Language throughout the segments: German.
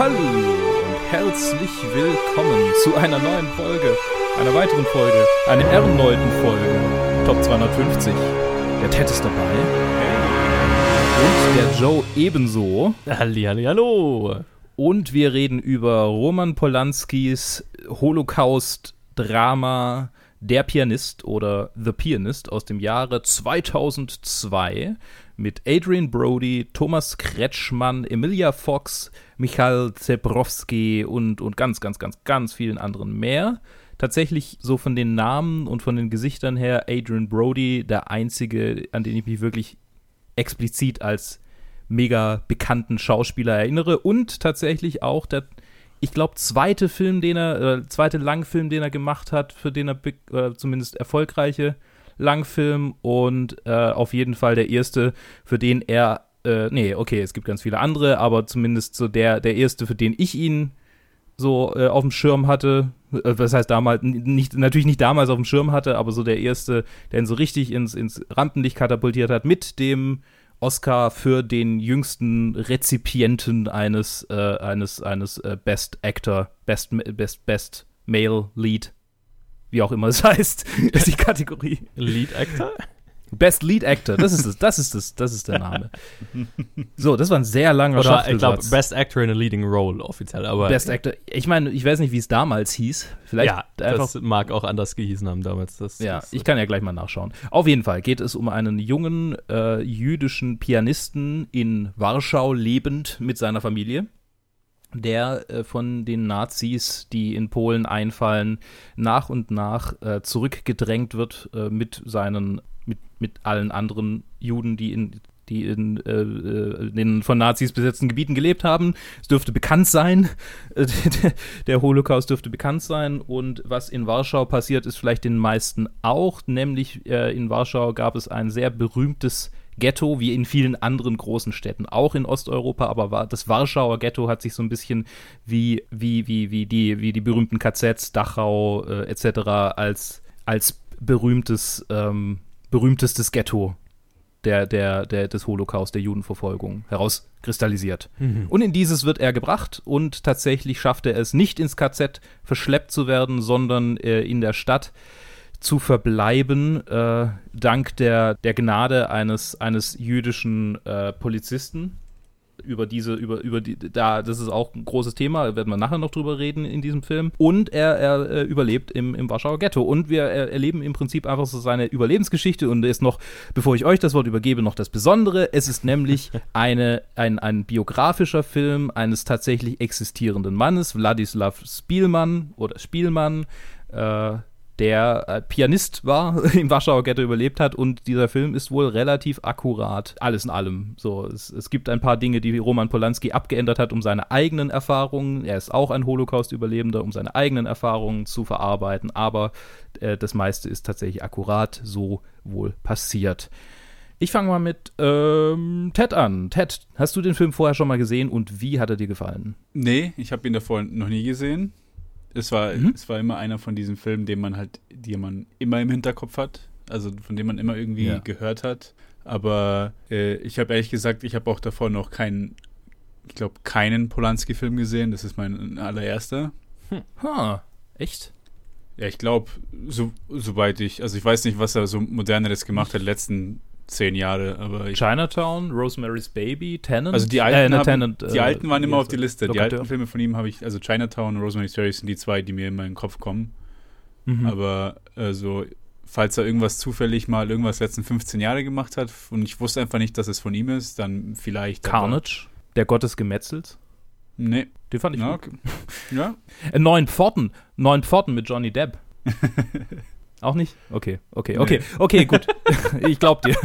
Hallo und herzlich willkommen zu einer neuen Folge, einer weiteren Folge, einer erneuten Folge, Top 250. Der Ted ist dabei. Und der Joe ebenso. Halli, halli, hallo. Und wir reden über Roman Polanskis Holocaust-Drama Der Pianist oder The Pianist aus dem Jahre 2002 mit Adrian Brody, Thomas Kretschmann, Emilia Fox, Michael Zebrowski und, und ganz, ganz, ganz, ganz vielen anderen mehr. Tatsächlich so von den Namen und von den Gesichtern her Adrian Brody der einzige, an den ich mich wirklich explizit als mega bekannten Schauspieler erinnere und tatsächlich auch der, ich glaube, zweite Film, den er, äh, zweite Langfilm, den er gemacht hat, für den er äh, zumindest erfolgreiche Langfilm und äh, auf jeden Fall der erste, für den er, äh, nee, okay, es gibt ganz viele andere, aber zumindest so der, der erste, für den ich ihn so äh, auf dem Schirm hatte, äh, was heißt damals, nicht, natürlich nicht damals auf dem Schirm hatte, aber so der erste, der ihn so richtig ins, ins Rampenlicht katapultiert hat, mit dem Oscar für den jüngsten Rezipienten eines, äh, eines, eines äh, Best Actor, Best, Best, Best Male Lead, wie auch immer es heißt, ist die Kategorie. Lead Actor? Best Lead Actor, das ist es, das ist es, das ist der Name. So, das war ein sehr langer Oder ich glaube Best Actor in a Leading Role offiziell, aber Best Actor. Ich meine, ich weiß nicht, wie es damals hieß. Vielleicht ja, einfach das mag auch anders gehießen haben damals. Das, ja, das, ich kann ja gleich mal nachschauen. Auf jeden Fall geht es um einen jungen äh, jüdischen Pianisten in Warschau lebend mit seiner Familie der äh, von den Nazis, die in Polen einfallen, nach und nach äh, zurückgedrängt wird äh, mit seinen mit, mit allen anderen Juden, die in die in, äh, in den von Nazis besetzten Gebieten gelebt haben. Es dürfte bekannt sein, der Holocaust dürfte bekannt sein. Und was in Warschau passiert, ist vielleicht den meisten auch, nämlich äh, in Warschau gab es ein sehr berühmtes Ghetto, wie in vielen anderen großen Städten, auch in Osteuropa, aber das Warschauer Ghetto hat sich so ein bisschen wie, wie, wie, wie, die, wie die berühmten KZs, Dachau äh, etc. als, als berühmtes, ähm, berühmtestes Ghetto der, der, der, des Holocaust, der Judenverfolgung herauskristallisiert. Mhm. Und in dieses wird er gebracht und tatsächlich schafft er es nicht ins KZ verschleppt zu werden, sondern äh, in der Stadt zu verbleiben, äh, dank der, der Gnade eines, eines jüdischen äh, Polizisten. Über diese, über, über die, da, das ist auch ein großes Thema, werden wir nachher noch drüber reden in diesem Film. Und er, er äh, überlebt im, im Warschauer Ghetto. Und wir erleben im Prinzip einfach so seine Überlebensgeschichte. Und ist noch, bevor ich euch das Wort übergebe, noch das Besondere. Es ist nämlich eine, ein, ein biografischer Film eines tatsächlich existierenden Mannes, Wladislav Spielmann oder Spielmann. Äh, der äh, Pianist war, im Warschauer Ghetto überlebt hat und dieser Film ist wohl relativ akkurat, alles in allem. So, es, es gibt ein paar Dinge, die Roman Polanski abgeändert hat, um seine eigenen Erfahrungen, er ist auch ein Holocaust-Überlebender, um seine eigenen Erfahrungen zu verarbeiten, aber äh, das meiste ist tatsächlich akkurat so wohl passiert. Ich fange mal mit ähm, Ted an. Ted, hast du den Film vorher schon mal gesehen und wie hat er dir gefallen? Nee, ich habe ihn davor noch nie gesehen. Es war, mhm. es war immer einer von diesen Filmen, den man halt, die man immer im Hinterkopf hat, also von dem man immer irgendwie ja. gehört hat. Aber äh, ich habe ehrlich gesagt, ich habe auch davor noch keinen, ich glaube, keinen Polanski-Film gesehen. Das ist mein allererster. Hm. Ha, echt? Ja, ich glaube, so, soweit ich, also ich weiß nicht, was er so moderneres gemacht hat, letzten zehn Jahre, aber Chinatown, Rosemary's Baby, Tenant. Also die alten, äh, haben, Tenant, die äh, alten waren immer auf die Liste. Die alten Filme von ihm habe ich, also Chinatown und Rosemary's Baby sind die zwei, die mir in meinen Kopf kommen. Mhm. Aber also, falls er irgendwas zufällig mal irgendwas letzten 15 Jahre gemacht hat und ich wusste einfach nicht, dass es von ihm ist, dann vielleicht. Carnage, der Gott des Gemetzels. Nee. Den fand ich ja, okay. ja. Äh, Neun Pforten. Neun Pforten mit Johnny Depp. Auch nicht? Okay, okay, okay, nee. okay, gut. ich glaub dir.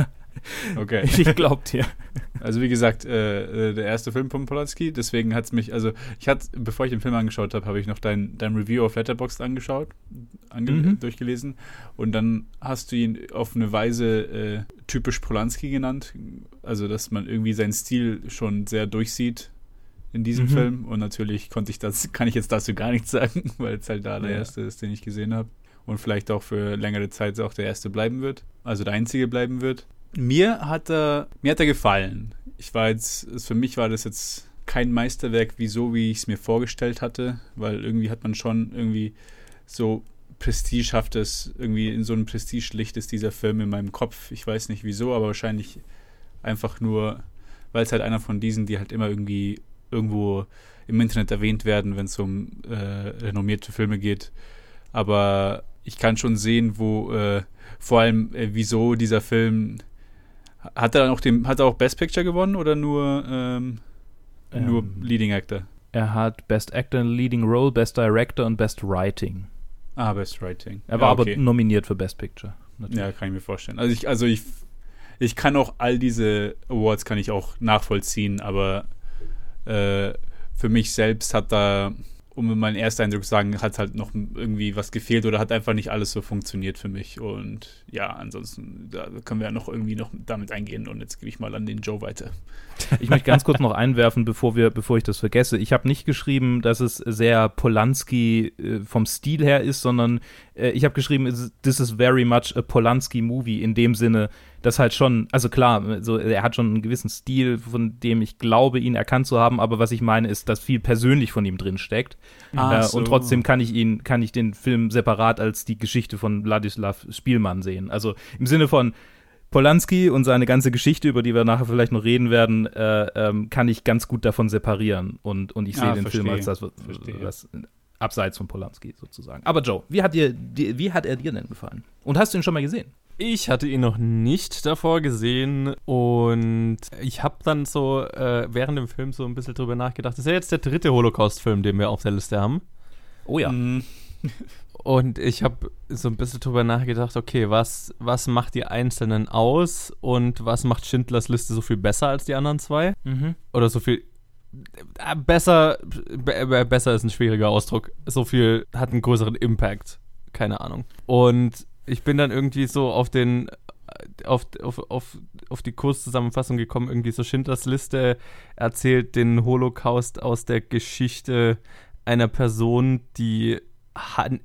Okay. Ich glaub dir. Also wie gesagt, äh, äh der erste Film von Polanski, deswegen hat es mich, also ich hatte, bevor ich den Film angeschaut habe, habe ich noch dein, dein Review auf Letterboxd angeschaut, ange mhm. durchgelesen und dann hast du ihn auf eine Weise äh, typisch Polanski genannt, also dass man irgendwie seinen Stil schon sehr durchsieht in diesem mhm. Film und natürlich konnte ich das, kann ich jetzt dazu gar nichts sagen, weil es halt da der ja. erste ist, den ich gesehen habe und vielleicht auch für längere Zeit auch der erste bleiben wird, also der einzige bleiben wird. Mir hat er, mir hat er gefallen. Ich war jetzt, für mich war das jetzt kein Meisterwerk, wie so, wie ich es mir vorgestellt hatte, weil irgendwie hat man schon irgendwie so prestigehaftes, irgendwie in so einem Prestigelicht ist dieser Film in meinem Kopf. Ich weiß nicht wieso, aber wahrscheinlich einfach nur, weil es halt einer von diesen, die halt immer irgendwie irgendwo im Internet erwähnt werden, wenn es um äh, renommierte Filme geht. Aber ich kann schon sehen, wo äh, vor allem äh, wieso dieser Film hat er dann auch den, hat er auch Best Picture gewonnen oder nur ähm, ähm, nur Leading Actor? Er hat Best Actor in Leading Role, Best Director und Best Writing. Ah, Best Writing. Er war ja, okay. aber nominiert für Best Picture. Natürlich. Ja, kann ich mir vorstellen. Also ich, also ich, ich kann auch all diese Awards kann ich auch nachvollziehen, aber äh, für mich selbst hat da um meinen ersten Eindruck zu sagen, hat halt noch irgendwie was gefehlt oder hat einfach nicht alles so funktioniert für mich. Und ja, ansonsten, da können wir ja noch irgendwie noch damit eingehen und jetzt gebe ich mal an den Joe weiter. Ich möchte ganz kurz noch einwerfen, bevor wir, bevor ich das vergesse. Ich habe nicht geschrieben, dass es sehr Polanski äh, vom Stil her ist, sondern äh, ich habe geschrieben, this is very much a Polanski movie in dem Sinne, dass halt schon, also klar, so, er hat schon einen gewissen Stil, von dem ich glaube, ihn erkannt zu haben, aber was ich meine, ist, dass viel persönlich von ihm drin steckt. Ah, äh, so. Und trotzdem kann ich ihn, kann ich den Film separat als die Geschichte von Ladislav Spielmann sehen. Also im Sinne von, Polanski und seine ganze Geschichte, über die wir nachher vielleicht noch reden werden, äh, ähm, kann ich ganz gut davon separieren. Und, und ich sehe ah, den verstehe. Film als das, was, abseits von Polanski sozusagen. Aber Joe, wie hat, dir, wie hat er dir denn gefallen? Und hast du ihn schon mal gesehen? Ich hatte ihn noch nicht davor gesehen und ich habe dann so äh, während dem Film so ein bisschen drüber nachgedacht. Das ist ja jetzt der dritte Holocaust-Film, den wir auf der Liste haben. Oh ja. Mhm. Und ich habe so ein bisschen drüber nachgedacht, okay, was, was macht die Einzelnen aus und was macht Schindlers Liste so viel besser als die anderen zwei? Mhm. Oder so viel. Äh, besser, besser ist ein schwieriger Ausdruck. So viel hat einen größeren Impact. Keine Ahnung. Und ich bin dann irgendwie so auf den auf, auf, auf, auf die Kurszusammenfassung gekommen, irgendwie so Schindlers Liste erzählt den Holocaust aus der Geschichte einer Person, die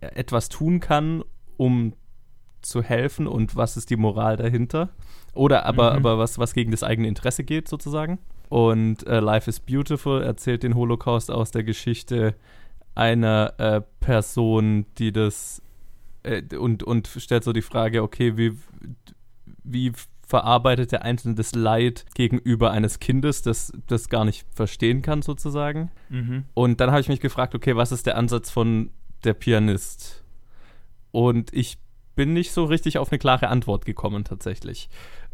etwas tun kann, um zu helfen und was ist die Moral dahinter. Oder aber, mhm. aber was, was gegen das eigene Interesse geht, sozusagen. Und äh, Life is Beautiful erzählt den Holocaust aus der Geschichte einer äh, Person, die das äh, und, und stellt so die Frage, okay, wie, wie verarbeitet der Einzelne das Leid gegenüber eines Kindes, das das gar nicht verstehen kann, sozusagen. Mhm. Und dann habe ich mich gefragt, okay, was ist der Ansatz von der Pianist. Und ich bin nicht so richtig auf eine klare Antwort gekommen tatsächlich.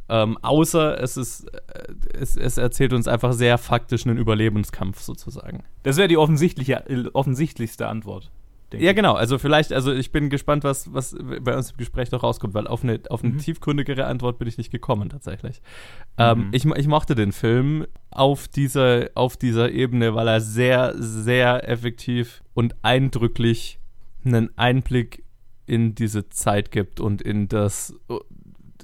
Ähm, außer es ist, äh, es, es, erzählt uns einfach sehr faktisch einen Überlebenskampf sozusagen. Das wäre die offensichtliche, äh, offensichtlichste Antwort. Ja, genau. Also vielleicht, also ich bin gespannt, was, was bei uns im Gespräch noch rauskommt, weil auf eine, auf eine mhm. tiefgründigere Antwort bin ich nicht gekommen tatsächlich. Ähm, mhm. Ähm, ich, ich mochte den Film auf dieser, auf dieser Ebene, weil er sehr, sehr effektiv und eindrücklich einen Einblick in diese Zeit gibt und in das uh,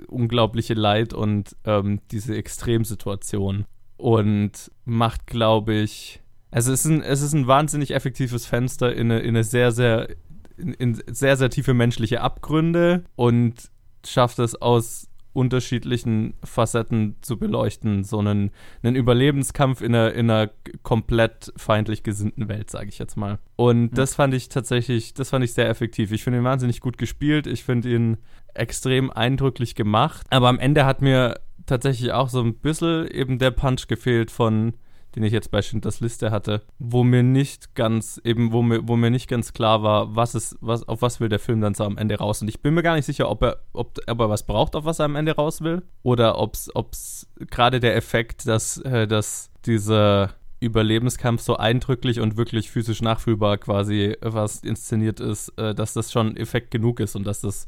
unglaubliche Leid und ähm, diese Extremsituation. Und macht, glaube ich, also es ist ein, es ist ein wahnsinnig effektives Fenster in eine, in eine sehr, sehr, in, in sehr, sehr tiefe menschliche Abgründe und schafft es aus unterschiedlichen Facetten zu beleuchten. So einen, einen Überlebenskampf in einer, in einer komplett feindlich gesinnten Welt, sage ich jetzt mal. Und mhm. das fand ich tatsächlich, das fand ich sehr effektiv. Ich finde ihn wahnsinnig gut gespielt. Ich finde ihn extrem eindrücklich gemacht. Aber am Ende hat mir tatsächlich auch so ein bisschen eben der Punch gefehlt von den ich jetzt bei Schindlers Liste hatte, wo mir nicht ganz, eben, wo mir, wo mir nicht ganz klar war, was ist, was, auf was will der Film dann so am Ende raus. Und ich bin mir gar nicht sicher, ob er, ob, ob er was braucht, auf was er am Ende raus will. Oder ob es gerade der Effekt, dass, äh, dass dieser Überlebenskampf so eindrücklich und wirklich physisch nachfühlbar quasi was inszeniert ist, äh, dass das schon Effekt genug ist und dass das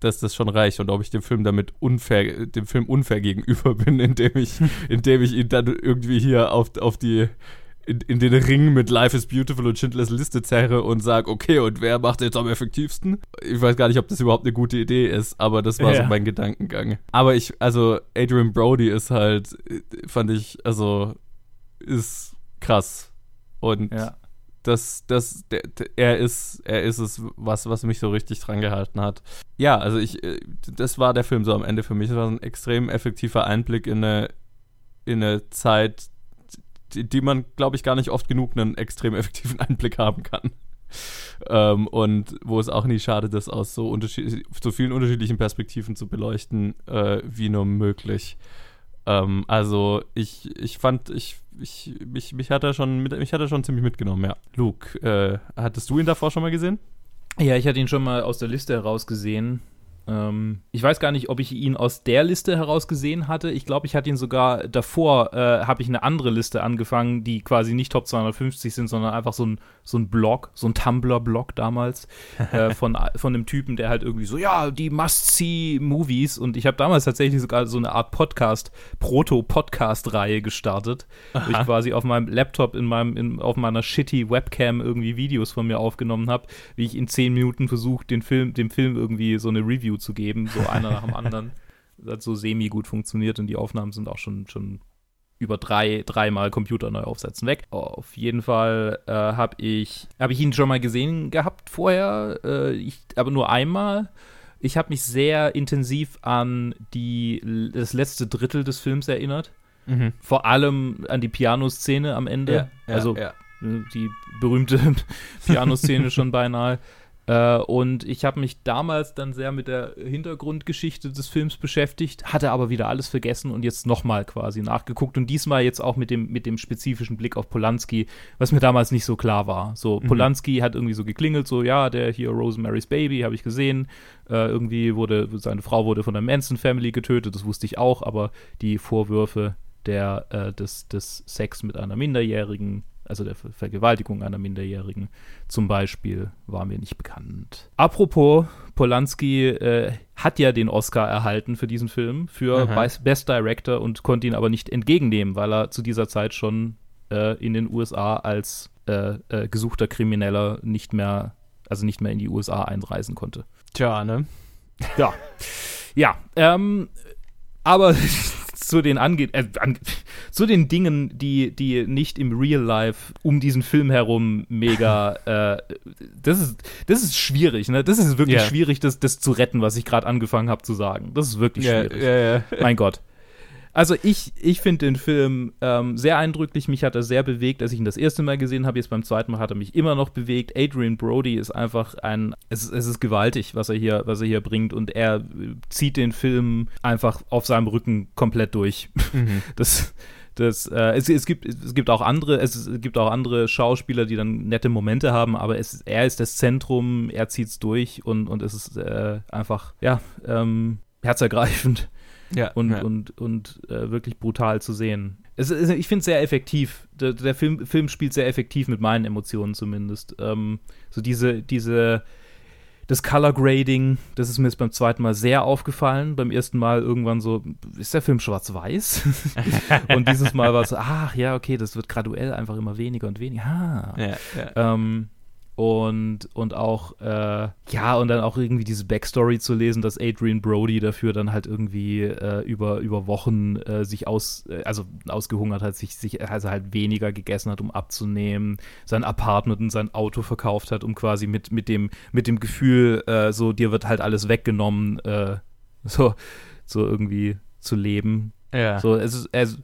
dass das schon reicht und ob ich dem Film damit unfair, dem Film unfair gegenüber bin, indem ich, indem ich ihn dann irgendwie hier auf, auf die, in, in, den Ring mit Life is Beautiful und Schindlers Liste zerre und sage, okay, und wer macht jetzt am effektivsten? Ich weiß gar nicht, ob das überhaupt eine gute Idee ist, aber das war ja. so mein Gedankengang. Aber ich, also Adrian Brody ist halt, fand ich, also ist krass. Und ja das, das, der, er ist, er ist es, was, was mich so richtig dran gehalten hat. Ja, also ich, äh, das war der Film so am Ende für mich. Es war ein extrem effektiver Einblick in eine, in eine Zeit, die, die man, glaube ich, gar nicht oft genug einen extrem effektiven Einblick haben kann. Ähm, und wo es auch nie schade, das aus so, so vielen unterschiedlichen Perspektiven zu beleuchten, äh, wie nur möglich. Ähm, also ich, ich fand, ich, ich, mich, mich hat er schon mich hat er schon ziemlich mitgenommen, ja. Luke, äh, hattest du ihn davor schon mal gesehen? Ja, ich hatte ihn schon mal aus der Liste herausgesehen. Ähm, ich weiß gar nicht, ob ich ihn aus der Liste heraus gesehen hatte. Ich glaube, ich hatte ihn sogar davor, äh, habe ich eine andere Liste angefangen, die quasi nicht Top 250 sind, sondern einfach so ein, so ein Blog, so ein Tumblr-Blog damals äh, von, von einem Typen, der halt irgendwie so, ja, die Must-See-Movies und ich habe damals tatsächlich sogar so eine Art Podcast, Proto-Podcast-Reihe gestartet, wo ich quasi auf meinem Laptop in meinem, in, auf meiner shitty Webcam irgendwie Videos von mir aufgenommen habe, wie ich in zehn Minuten versucht, den Film, dem Film irgendwie so eine Review zu geben, so einer nach dem anderen. Das hat so semi gut funktioniert und die Aufnahmen sind auch schon, schon über drei, dreimal Computer neu aufsetzen weg. Auf jeden Fall äh, habe ich, hab ich ihn schon mal gesehen gehabt vorher, äh, ich, aber nur einmal. Ich habe mich sehr intensiv an die, das letzte Drittel des Films erinnert. Mhm. Vor allem an die Pianoszene am Ende. Ja, ja, also ja. die berühmte Pianoszene schon beinahe. Äh, und ich habe mich damals dann sehr mit der Hintergrundgeschichte des Films beschäftigt, hatte aber wieder alles vergessen und jetzt nochmal quasi nachgeguckt und diesmal jetzt auch mit dem, mit dem spezifischen Blick auf Polanski, was mir damals nicht so klar war. So, mhm. Polanski hat irgendwie so geklingelt, so, ja, der hier Rosemary's Baby habe ich gesehen. Äh, irgendwie wurde, seine Frau wurde von der Manson Family getötet, das wusste ich auch, aber die Vorwürfe der, äh, des, des Sex mit einer Minderjährigen also der Vergewaltigung einer Minderjährigen zum Beispiel, war mir nicht bekannt. Apropos, Polanski äh, hat ja den Oscar erhalten für diesen Film, für Aha. Best Director und konnte ihn aber nicht entgegennehmen, weil er zu dieser Zeit schon äh, in den USA als äh, äh, gesuchter Krimineller nicht mehr, also nicht mehr in die USA einreisen konnte. Tja, ne? Ja. Ja, ähm, aber zu den ange äh, an zu den Dingen, die, die nicht im Real Life um diesen Film herum mega, äh, das ist, das ist schwierig, ne? Das ist wirklich yeah. schwierig, das, das zu retten, was ich gerade angefangen habe zu sagen. Das ist wirklich yeah, schwierig. Yeah, mein Gott. Also ich, ich finde den Film ähm, sehr eindrücklich. Mich hat er sehr bewegt, als ich ihn das erste Mal gesehen habe. Jetzt beim zweiten Mal hat er mich immer noch bewegt. Adrian Brody ist einfach ein, es, es ist gewaltig, was er hier, was er hier bringt und er zieht den Film einfach auf seinem Rücken komplett durch. Mhm. Das, das, äh, es, es, gibt, es gibt auch andere, es gibt auch andere Schauspieler, die dann nette Momente haben, aber es, er ist das Zentrum, er zieht es durch und, und es ist äh, einfach, ja, ähm, herzergreifend ja, und, ja. und, und äh, wirklich brutal zu sehen. Es, es, ich finde es sehr effektiv. Der, der, Film, Film spielt sehr effektiv mit meinen Emotionen zumindest. Ähm, so diese, diese, das Color Grading, das ist mir jetzt beim zweiten Mal sehr aufgefallen. Beim ersten Mal irgendwann so, ist der Film schwarz-weiß? und dieses Mal war es so, ach ja, okay, das wird graduell einfach immer weniger und weniger. Ah. Ja, ja. Ähm, und, und auch, äh, ja, und dann auch irgendwie diese Backstory zu lesen, dass Adrian Brody dafür dann halt irgendwie äh, über, über Wochen äh, sich aus, äh, also ausgehungert hat, sich, sich, also halt weniger gegessen hat, um abzunehmen, sein Apartment und sein Auto verkauft hat, um quasi mit, mit dem, mit dem Gefühl, äh, so, dir wird halt alles weggenommen, äh, so, so irgendwie zu leben. Ja. So, es ist, es,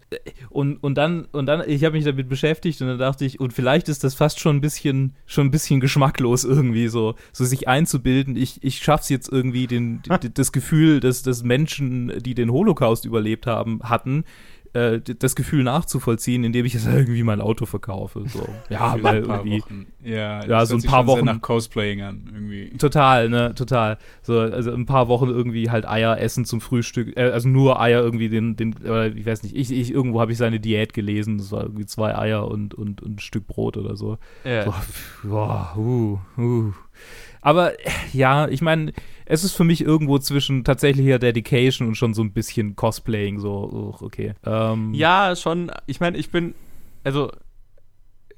und, und dann, und dann, ich habe mich damit beschäftigt und dann dachte ich, und vielleicht ist das fast schon ein bisschen, schon ein bisschen geschmacklos irgendwie, so, so sich einzubilden, ich, ich schaff's jetzt irgendwie, den, das Gefühl, dass, dass Menschen, die den Holocaust überlebt haben, hatten, äh, das Gefühl nachzuvollziehen, indem ich jetzt irgendwie mein Auto verkaufe. So. Ja, weil irgendwie. Wochen. Ja, ja so ein paar Wochen. nach Cosplaying an, irgendwie. Total, ne, total. So, also ein paar Wochen irgendwie halt Eier essen zum Frühstück, äh, also nur Eier irgendwie den, den, oder ich weiß nicht, ich, ich irgendwo habe ich seine Diät gelesen, das war irgendwie zwei Eier und, und, und ein Stück Brot oder so. Ja. So, boah, uh, uh. Aber ja, ich meine, es ist für mich irgendwo zwischen tatsächlicher Dedication und schon so ein bisschen Cosplaying, so, okay. Ähm, ja, schon. Ich meine, ich bin, also,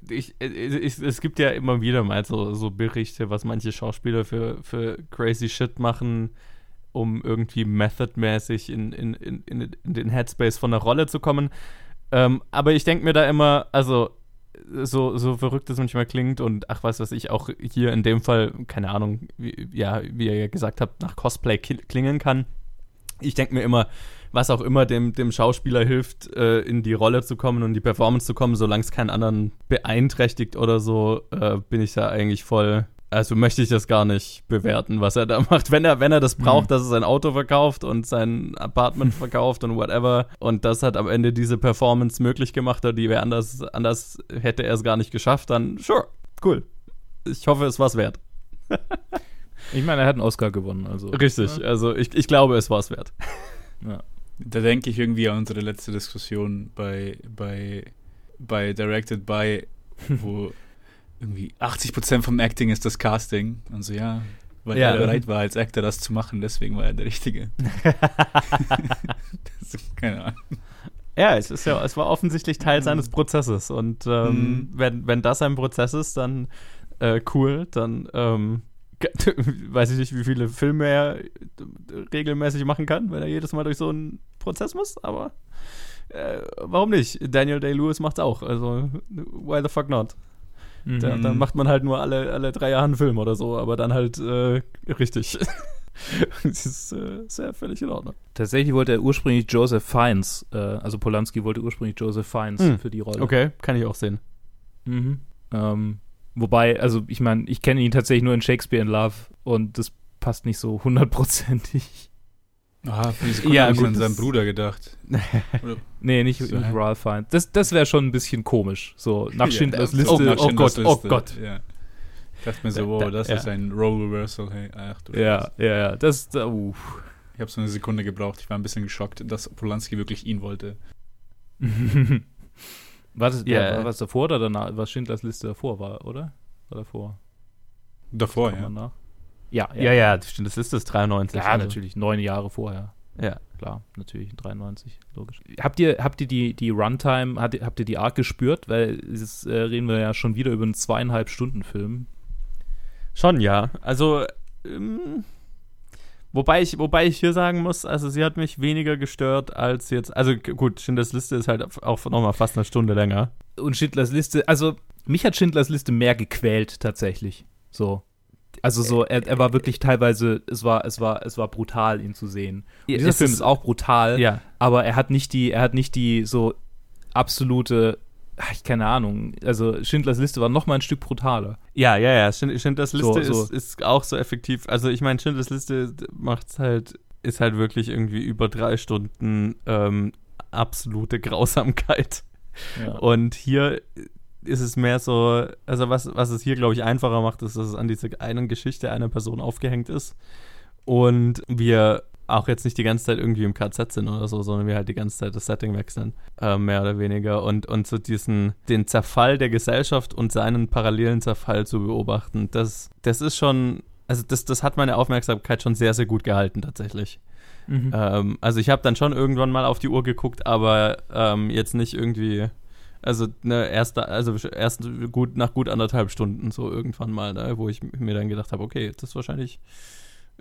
ich, ich, es gibt ja immer wieder mal so, so Berichte, was manche Schauspieler für, für crazy Shit machen, um irgendwie methodmäßig in, in, in, in, den Headspace von der Rolle zu kommen. Ähm, aber ich denke mir da immer, also so, so verrückt es manchmal klingt und ach, was weiß ich, auch hier in dem Fall, keine Ahnung, wie, ja, wie ihr ja gesagt habt, nach Cosplay klingen kann. Ich denke mir immer, was auch immer dem, dem Schauspieler hilft, äh, in die Rolle zu kommen und die Performance zu kommen, solange es keinen anderen beeinträchtigt oder so, äh, bin ich da eigentlich voll. Also möchte ich das gar nicht bewerten, was er da macht. Wenn er, wenn er das braucht, mhm. dass er sein Auto verkauft und sein Apartment verkauft und whatever und das hat am Ende diese Performance möglich gemacht oder die wäre anders, anders hätte er es gar nicht geschafft, dann sure, cool. Ich hoffe, es war es wert. ich meine, er hat einen Oscar gewonnen, also. Richtig, ja. also ich, ich glaube, es war es wert. Ja. Da denke ich irgendwie an unsere letzte Diskussion bei, bei, bei Directed by, wo irgendwie 80% vom Acting ist das Casting. Und so, ja, weil ja. er bereit war, als Actor das zu machen, deswegen war er der Richtige. keine Ahnung. Ja, es ist ja, es war offensichtlich Teil seines Prozesses. Und ähm, mhm. wenn, wenn das ein Prozess ist, dann äh, cool, dann ähm, weiß ich nicht, wie viele Filme er regelmäßig machen kann, wenn er jedes Mal durch so einen Prozess muss, aber äh, warum nicht? Daniel Day-Lewis macht's auch, also why the fuck not? Mhm. Da, dann macht man halt nur alle, alle drei Jahre einen Film oder so, aber dann halt äh, richtig. das ist äh, sehr völlig in Ordnung. Tatsächlich wollte er ursprünglich Joseph Fiennes, äh, also Polanski wollte ursprünglich Joseph Fiennes mhm. für die Rolle. Okay, kann ich auch sehen. Mhm. Ähm, Wobei, also ich meine, ich kenne ihn tatsächlich nur in Shakespeare in Love und das passt nicht so hundertprozentig. Ah, für die Sekunde ja, habe ich an seinen Bruder gedacht. nee, nicht, so, nicht Ralph Fiennes. Das, das wäre schon ein bisschen komisch. So, nach Schindlers ja, Liste. Oh, nach oh Gott, oh Gott. Ja. Ich dachte mir so, wow, das ja. ist ein Role Reversal. Hey, ach du Ja, ja, ja. Das, uh. Ich habe so eine Sekunde gebraucht. Ich war ein bisschen geschockt, dass Polanski wirklich ihn wollte. War das, yeah. war, was davor oder danach? Was Schindlers Liste davor war, oder? War davor? Davor, ja. Nach? Ja, ja, ja, ja, Schindlers Liste ist 93. Ja, also. natürlich, neun Jahre vorher. Ja. Klar, natürlich, 93, logisch. Habt ihr, habt ihr die, die Runtime, habt ihr, habt ihr die Arc gespürt? Weil jetzt äh, reden wir ja schon wieder über einen zweieinhalb Stunden Film. Schon, ja. Also, ähm, Wobei ich, wobei ich hier sagen muss, also sie hat mich weniger gestört als jetzt. Also gut, Schindlers Liste ist halt auch nochmal fast eine Stunde länger. Und Schindlers Liste, also mich hat Schindlers Liste mehr gequält tatsächlich. So. Also so, er, er war wirklich teilweise, es war, es war, es war brutal, ihn zu sehen. Und dieser Film ist auch brutal, ja. aber er hat nicht die, er hat nicht die so absolute ich keine Ahnung, also Schindlers Liste war noch mal ein Stück brutaler. Ja, ja, ja, Schindlers Liste so, so. Ist, ist auch so effektiv. Also ich meine, Schindlers Liste macht's halt, ist halt wirklich irgendwie über drei Stunden ähm, absolute Grausamkeit. Ja. Und hier ist es mehr so, also was, was es hier, glaube ich, einfacher macht, ist, dass es an diese einen Geschichte einer Person aufgehängt ist. Und wir auch jetzt nicht die ganze Zeit irgendwie im KZ sind oder so, sondern wir halt die ganze Zeit das Setting wechseln, äh, mehr oder weniger. Und, und so diesen, den Zerfall der Gesellschaft und seinen parallelen Zerfall zu beobachten, das, das ist schon, also das, das hat meine Aufmerksamkeit schon sehr, sehr gut gehalten tatsächlich. Mhm. Ähm, also ich habe dann schon irgendwann mal auf die Uhr geguckt, aber ähm, jetzt nicht irgendwie, also ne, erst, also erst gut nach gut anderthalb Stunden so irgendwann mal, ne, wo ich mir dann gedacht habe, okay, das ist wahrscheinlich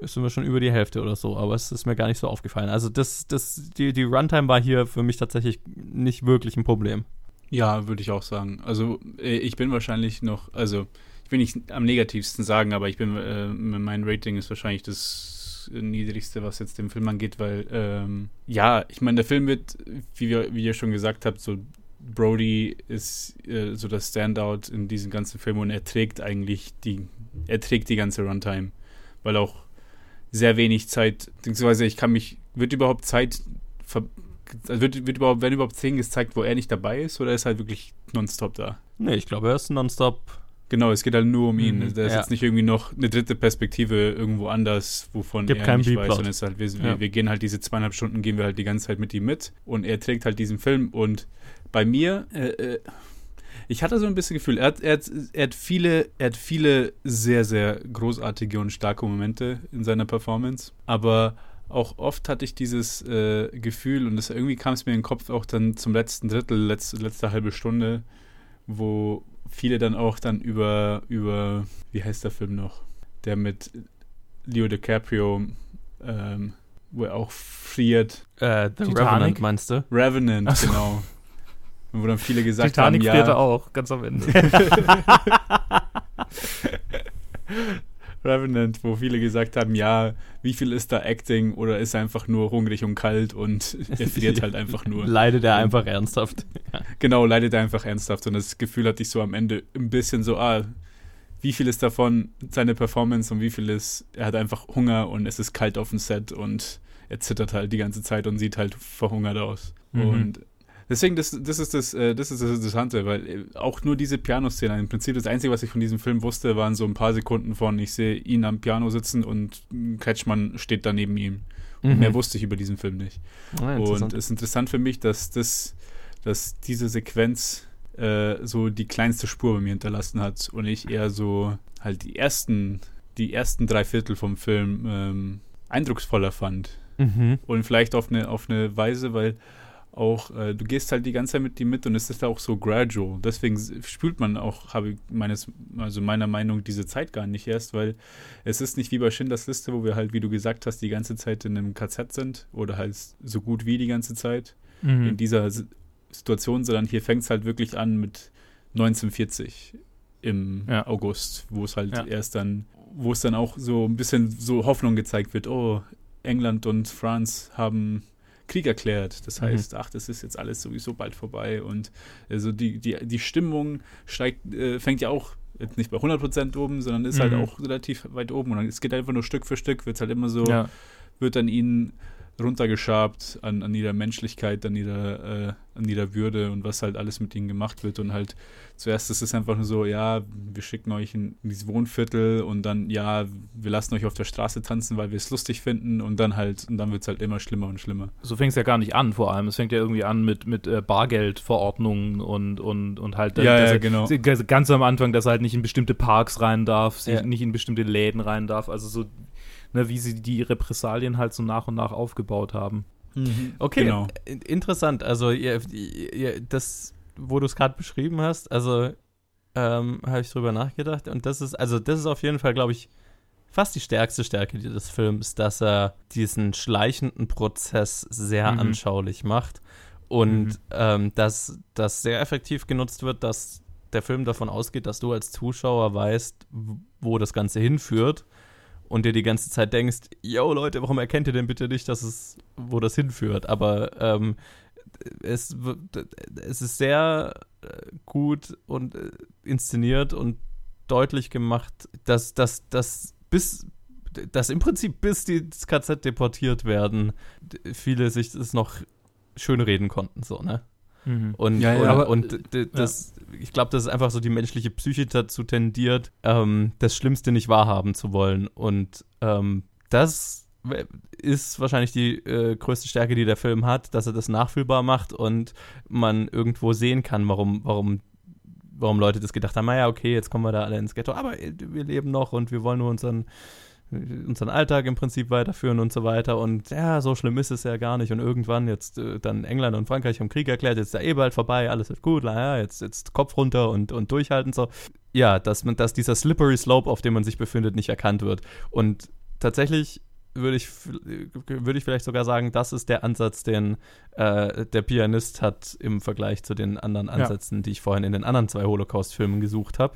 sind wir schon über die Hälfte oder so, aber es ist mir gar nicht so aufgefallen. Also das, das, die, die Runtime war hier für mich tatsächlich nicht wirklich ein Problem. Ja, würde ich auch sagen. Also äh, ich bin wahrscheinlich noch, also ich will nicht am negativsten sagen, aber ich bin, äh, mein Rating ist wahrscheinlich das niedrigste, was jetzt den Film angeht, weil ähm, ja, ich meine, der Film wird, wie, wir, wie ihr schon gesagt habt, so Brody ist äh, so das Standout in diesem ganzen Film und er trägt eigentlich die, er trägt die ganze Runtime, weil auch sehr wenig Zeit, beziehungsweise ich kann mich, wird überhaupt Zeit, also wird, wird überhaupt, werden überhaupt Szenen gezeigt, wo er nicht dabei ist, oder ist halt wirklich nonstop da? Nee, ich glaube, er ist nonstop. Genau, es geht halt nur um ihn. Mhm, da ist ja. jetzt nicht irgendwie noch eine dritte Perspektive irgendwo anders, wovon Gibt er nicht weiß, sondern es halt, wir, ja. wir, gehen halt diese zweieinhalb Stunden, gehen wir halt die ganze Zeit mit ihm mit und er trägt halt diesen Film und bei mir, äh, äh, ich hatte so ein bisschen Gefühl, er hat, er, hat, er, hat viele, er hat viele sehr, sehr großartige und starke Momente in seiner Performance, aber auch oft hatte ich dieses äh, Gefühl und das, irgendwie kam es mir in den Kopf auch dann zum letzten Drittel, letzte, letzte halbe Stunde, wo viele dann auch dann über, über, wie heißt der Film noch? Der mit Leo DiCaprio, ähm, wo er auch friert. Äh, The Titanic? Revenant meinst du? Revenant, so. genau. Wo dann viele gesagt Titanic haben, ja. Titanic auch, ganz am Ende. Revenant, wo viele gesagt haben, ja, wie viel ist da Acting oder ist er einfach nur hungrig und kalt und er friert halt einfach nur. Leidet er einfach ernsthaft. Genau, leidet er einfach ernsthaft und das Gefühl hatte ich so am Ende ein bisschen so, ah, wie viel ist davon seine Performance und wie viel ist, er hat einfach Hunger und es ist kalt auf dem Set und er zittert halt die ganze Zeit und sieht halt verhungert aus. Mhm. Und deswegen, das, das, ist das, äh, das ist das Interessante, weil äh, auch nur diese Pianoszene, im Prinzip das Einzige, was ich von diesem Film wusste, waren so ein paar Sekunden von, ich sehe ihn am Piano sitzen und Kretschmann steht da neben ihm. Und mhm. mehr wusste ich über diesen Film nicht. Ah, und es ist interessant für mich, dass das, dass diese Sequenz äh, so die kleinste Spur bei mir hinterlassen hat und ich eher so halt die ersten, die ersten drei Viertel vom Film ähm, eindrucksvoller fand. Mhm. Und vielleicht auf eine, auf eine Weise, weil auch, äh, du gehst halt die ganze Zeit mit ihm mit und es ist auch so gradual. Deswegen spült man auch, habe ich meines, also meiner Meinung, diese Zeit gar nicht erst, weil es ist nicht wie bei Schindlers Liste, wo wir halt, wie du gesagt hast, die ganze Zeit in einem KZ sind oder halt so gut wie die ganze Zeit. Mhm. In dieser Situation, sondern hier fängt es halt wirklich an mit 1940 im ja. August, wo es halt ja. erst dann, wo es dann auch so ein bisschen so Hoffnung gezeigt wird, oh, England und France haben Krieg erklärt. Das mhm. heißt, mhm. ach, das ist jetzt alles sowieso bald vorbei. Und also die, die, die Stimmung steigt, äh, fängt ja auch jetzt nicht bei 100% oben, sondern ist halt mhm. halt auch relativ weit oben. Und es geht einfach nur Stück für Stück, wird es halt immer so, ja. wird dann ihnen runtergeschabt an, an ihrer Menschlichkeit, an ihrer, äh, an ihrer Würde und was halt alles mit ihnen gemacht wird. Und halt zuerst ist es einfach nur so, ja, wir schicken euch in, in dieses Wohnviertel und dann, ja, wir lassen euch auf der Straße tanzen, weil wir es lustig finden und dann halt, und dann wird es halt immer schlimmer und schlimmer. So fängt es ja gar nicht an, vor allem. Es fängt ja irgendwie an mit, mit äh, Bargeldverordnungen und, und, und halt, ja, ja, genau. ganz am Anfang, dass er halt nicht in bestimmte Parks rein darf, ja. nicht in bestimmte Läden rein darf. Also so ne, wie sie die Repressalien halt so nach und nach aufgebaut haben. Mhm. Okay, genau. interessant. Also ihr, ihr, das, wo du es gerade beschrieben hast, also ähm, habe ich drüber nachgedacht und das ist, also das ist auf jeden Fall, glaube ich, fast die stärkste Stärke des Films, dass er diesen schleichenden Prozess sehr mhm. anschaulich macht und mhm. ähm, dass das sehr effektiv genutzt wird, dass der Film davon ausgeht, dass du als Zuschauer weißt, wo das Ganze hinführt und dir die ganze Zeit denkst, yo Leute, warum erkennt ihr denn bitte nicht, dass es, wo das hinführt? Aber ähm, es, es ist sehr äh, gut und äh, inszeniert und deutlich gemacht, dass, dass, dass bis dass im Prinzip bis die ins KZ deportiert werden, viele sich das noch schön reden konnten, so, ne? Mhm. Und, ja, ja, und, aber, und das, ja. ich glaube, das ist einfach so die menschliche Psyche dazu tendiert, ähm, das Schlimmste nicht wahrhaben zu wollen. Und ähm, das ist wahrscheinlich die äh, größte Stärke, die der Film hat, dass er das nachfühlbar macht und man irgendwo sehen kann, warum, warum, warum Leute das gedacht haben, naja, okay, jetzt kommen wir da alle ins Ghetto, aber wir leben noch und wir wollen nur unseren unseren Alltag im Prinzip weiterführen und so weiter. Und ja, so schlimm ist es ja gar nicht. Und irgendwann jetzt äh, dann England und Frankreich haben Krieg erklärt, jetzt ist ja eh bald vorbei, alles wird gut, naja, jetzt, jetzt Kopf runter und, und durchhalten so. Ja, dass man, dass dieser slippery slope, auf dem man sich befindet, nicht erkannt wird. Und tatsächlich würde ich, würde ich vielleicht sogar sagen, das ist der Ansatz, den äh, der Pianist hat im Vergleich zu den anderen Ansätzen, ja. die ich vorhin in den anderen zwei Holocaust-Filmen gesucht habe.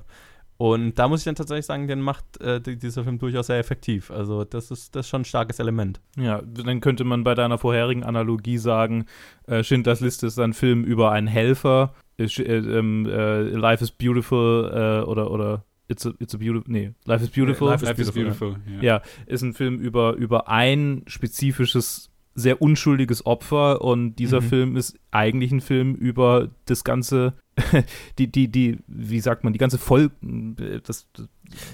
Und da muss ich dann tatsächlich sagen, den macht äh, dieser Film durchaus sehr effektiv. Also das ist, das ist schon ein starkes Element. Ja, dann könnte man bei deiner vorherigen Analogie sagen, äh, Schindlers Liste ist ein Film über einen Helfer, äh, ähm, äh, Life is Beautiful äh, oder, oder It's a, it's a Beautiful, nee, Life is Beautiful. Life, Life is Beautiful, ja. ja. ist ein Film über, über ein spezifisches sehr unschuldiges Opfer und dieser mhm. Film ist eigentlich ein Film über das ganze, die, die, die, wie sagt man, die ganze Voll, das,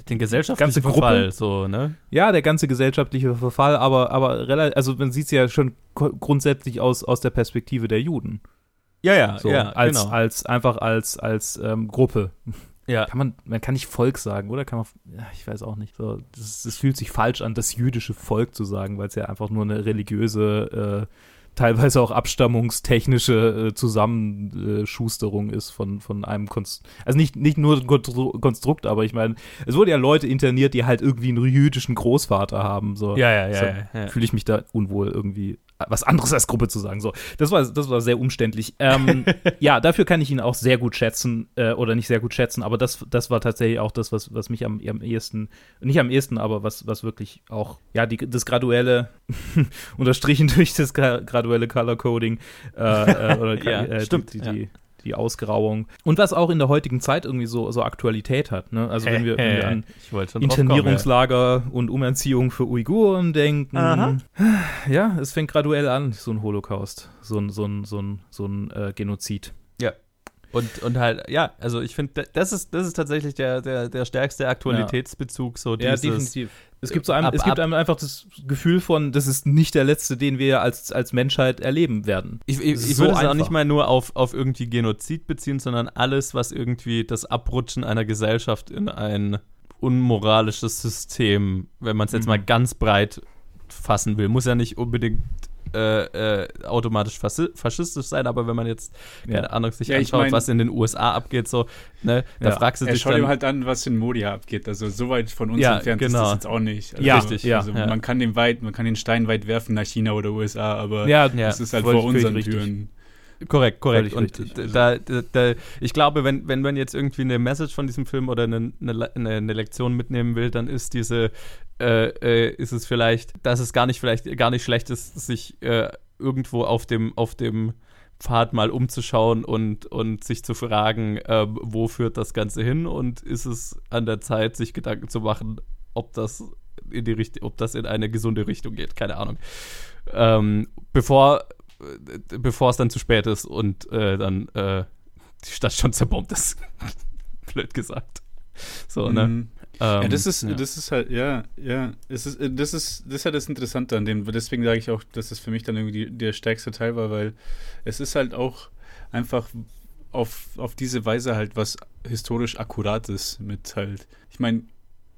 den gesellschaftlichen ganze Verfall, so, ne? Ja, der ganze gesellschaftliche Verfall, aber, aber relativ, also man sieht es ja schon grundsätzlich aus, aus der Perspektive der Juden. Ja, ja, so, ja, als, genau. als, einfach als, als ähm, Gruppe. Ja. Kann man, man kann nicht Volk sagen, oder? Kann man, ja, ich weiß auch nicht. So, das, das fühlt sich falsch an, das jüdische Volk zu sagen, weil es ja einfach nur eine religiöse, äh, teilweise auch abstammungstechnische äh, Zusammenschusterung ist von, von einem Konstrukt. Also nicht, nicht nur ein Konstrukt, aber ich meine, es wurden ja Leute interniert, die halt irgendwie einen jüdischen Großvater haben. So. Ja, ja, ja. ja, ja. Fühle ich mich da unwohl irgendwie was anderes als Gruppe zu sagen. So, das war, das war sehr umständlich. Ähm, ja, dafür kann ich ihn auch sehr gut schätzen, äh, oder nicht sehr gut schätzen, aber das, das war tatsächlich auch das, was, was mich am, am ehesten, nicht am ehesten, aber was, was wirklich auch, ja, die, das graduelle, unterstrichen durch das graduelle Color Coding, äh, äh, oder ja, äh, stimmt, die, ja. Die, Ausgrauung. Und was auch in der heutigen Zeit irgendwie so, so Aktualität hat. Ne? Also wenn wir, wenn wir an drauf kommen, Internierungslager und Umerziehung für Uiguren denken. Aha. Ja, es fängt graduell an, so ein Holocaust, so ein, so ein, so ein, so ein äh, Genozid. Ja. Und, und halt, ja, also ich finde, das ist, das ist tatsächlich der, der, der stärkste Aktualitätsbezug, so Ja, dieses, definitiv. Es gibt, so einem, ab- es gibt einem einfach das Gefühl von, das ist nicht der letzte, den wir als, als Menschheit erleben werden. Ich, ich, ich würde so es auch nicht mal nur auf, auf irgendwie Genozid beziehen, sondern alles, was irgendwie das Abrutschen einer Gesellschaft in ein unmoralisches System, wenn man es jetzt Mhm. mal ganz breit fassen will, muss ja nicht unbedingt äh, äh, automatisch faschistisch sein, aber wenn man jetzt, keine Ja. Ahnung, sich Ja, ich anschaut, mein- was in den USA abgeht, so, ne, da Ja. fragst du dich schaut dann, ihm halt an, was in Moria abgeht. Also so weit von uns Ja, entfernt genau. ist das jetzt auch nicht. Also, Ja, also, richtig, ja, also ja. man kann den weit, man kann den Stein weit werfen nach China oder USA, aber Ja, Ja. es ist halt vor unseren richtig. Korrekt, korrekt. Völlig Und da, da, da, ich glaube, wenn, wenn man jetzt irgendwie eine Message von diesem Film oder eine, eine, eine Lektion mitnehmen will, dann ist diese, äh, äh, ist es vielleicht, dass es gar nicht vielleicht gar nicht schlecht ist, sich äh, irgendwo auf dem, auf dem Pfad mal umzuschauen und, und sich zu fragen, äh, wo führt das Ganze hin und ist es an der Zeit, sich Gedanken zu machen, ob das in die Richt ob das in eine gesunde Richtung geht, keine Ahnung. Ähm, bevor, bevor es dann zu spät ist und äh, dann äh, die Stadt schon zerbombt ist. Blöd gesagt. So, ne? Mhm. Ähm, ja, das ist, ja. das ist halt, ja, ja, es ist, äh, das ist, das ist ja das Interessante an dem, deswegen sage ich auch, dass es für mich dann irgendwie die, der stärkste Teil war, weil es ist halt auch einfach auf, auf diese Weise halt was historisch Akkurates mit halt, ich meine,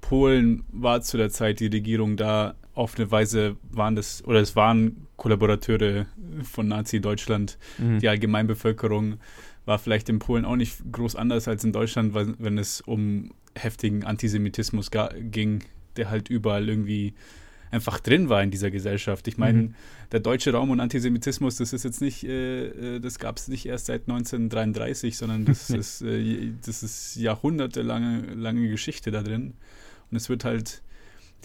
Polen war zu der Zeit die Regierung da, auf eine Weise waren das, oder es waren Kollaborateure von Nazi-Deutschland, Mhm. die Allgemeinbevölkerung war vielleicht in Polen auch nicht groß anders als in Deutschland, wenn es um heftigen Antisemitismus ging, der halt überall irgendwie einfach drin war in dieser Gesellschaft. Ich meine, Mhm. der deutsche Raum und Antisemitismus, das ist jetzt nicht, äh, äh, das gab es nicht erst seit 1933, sondern das ist, äh, das ist jahrhundertelange lange Geschichte da drin. Und es wird halt,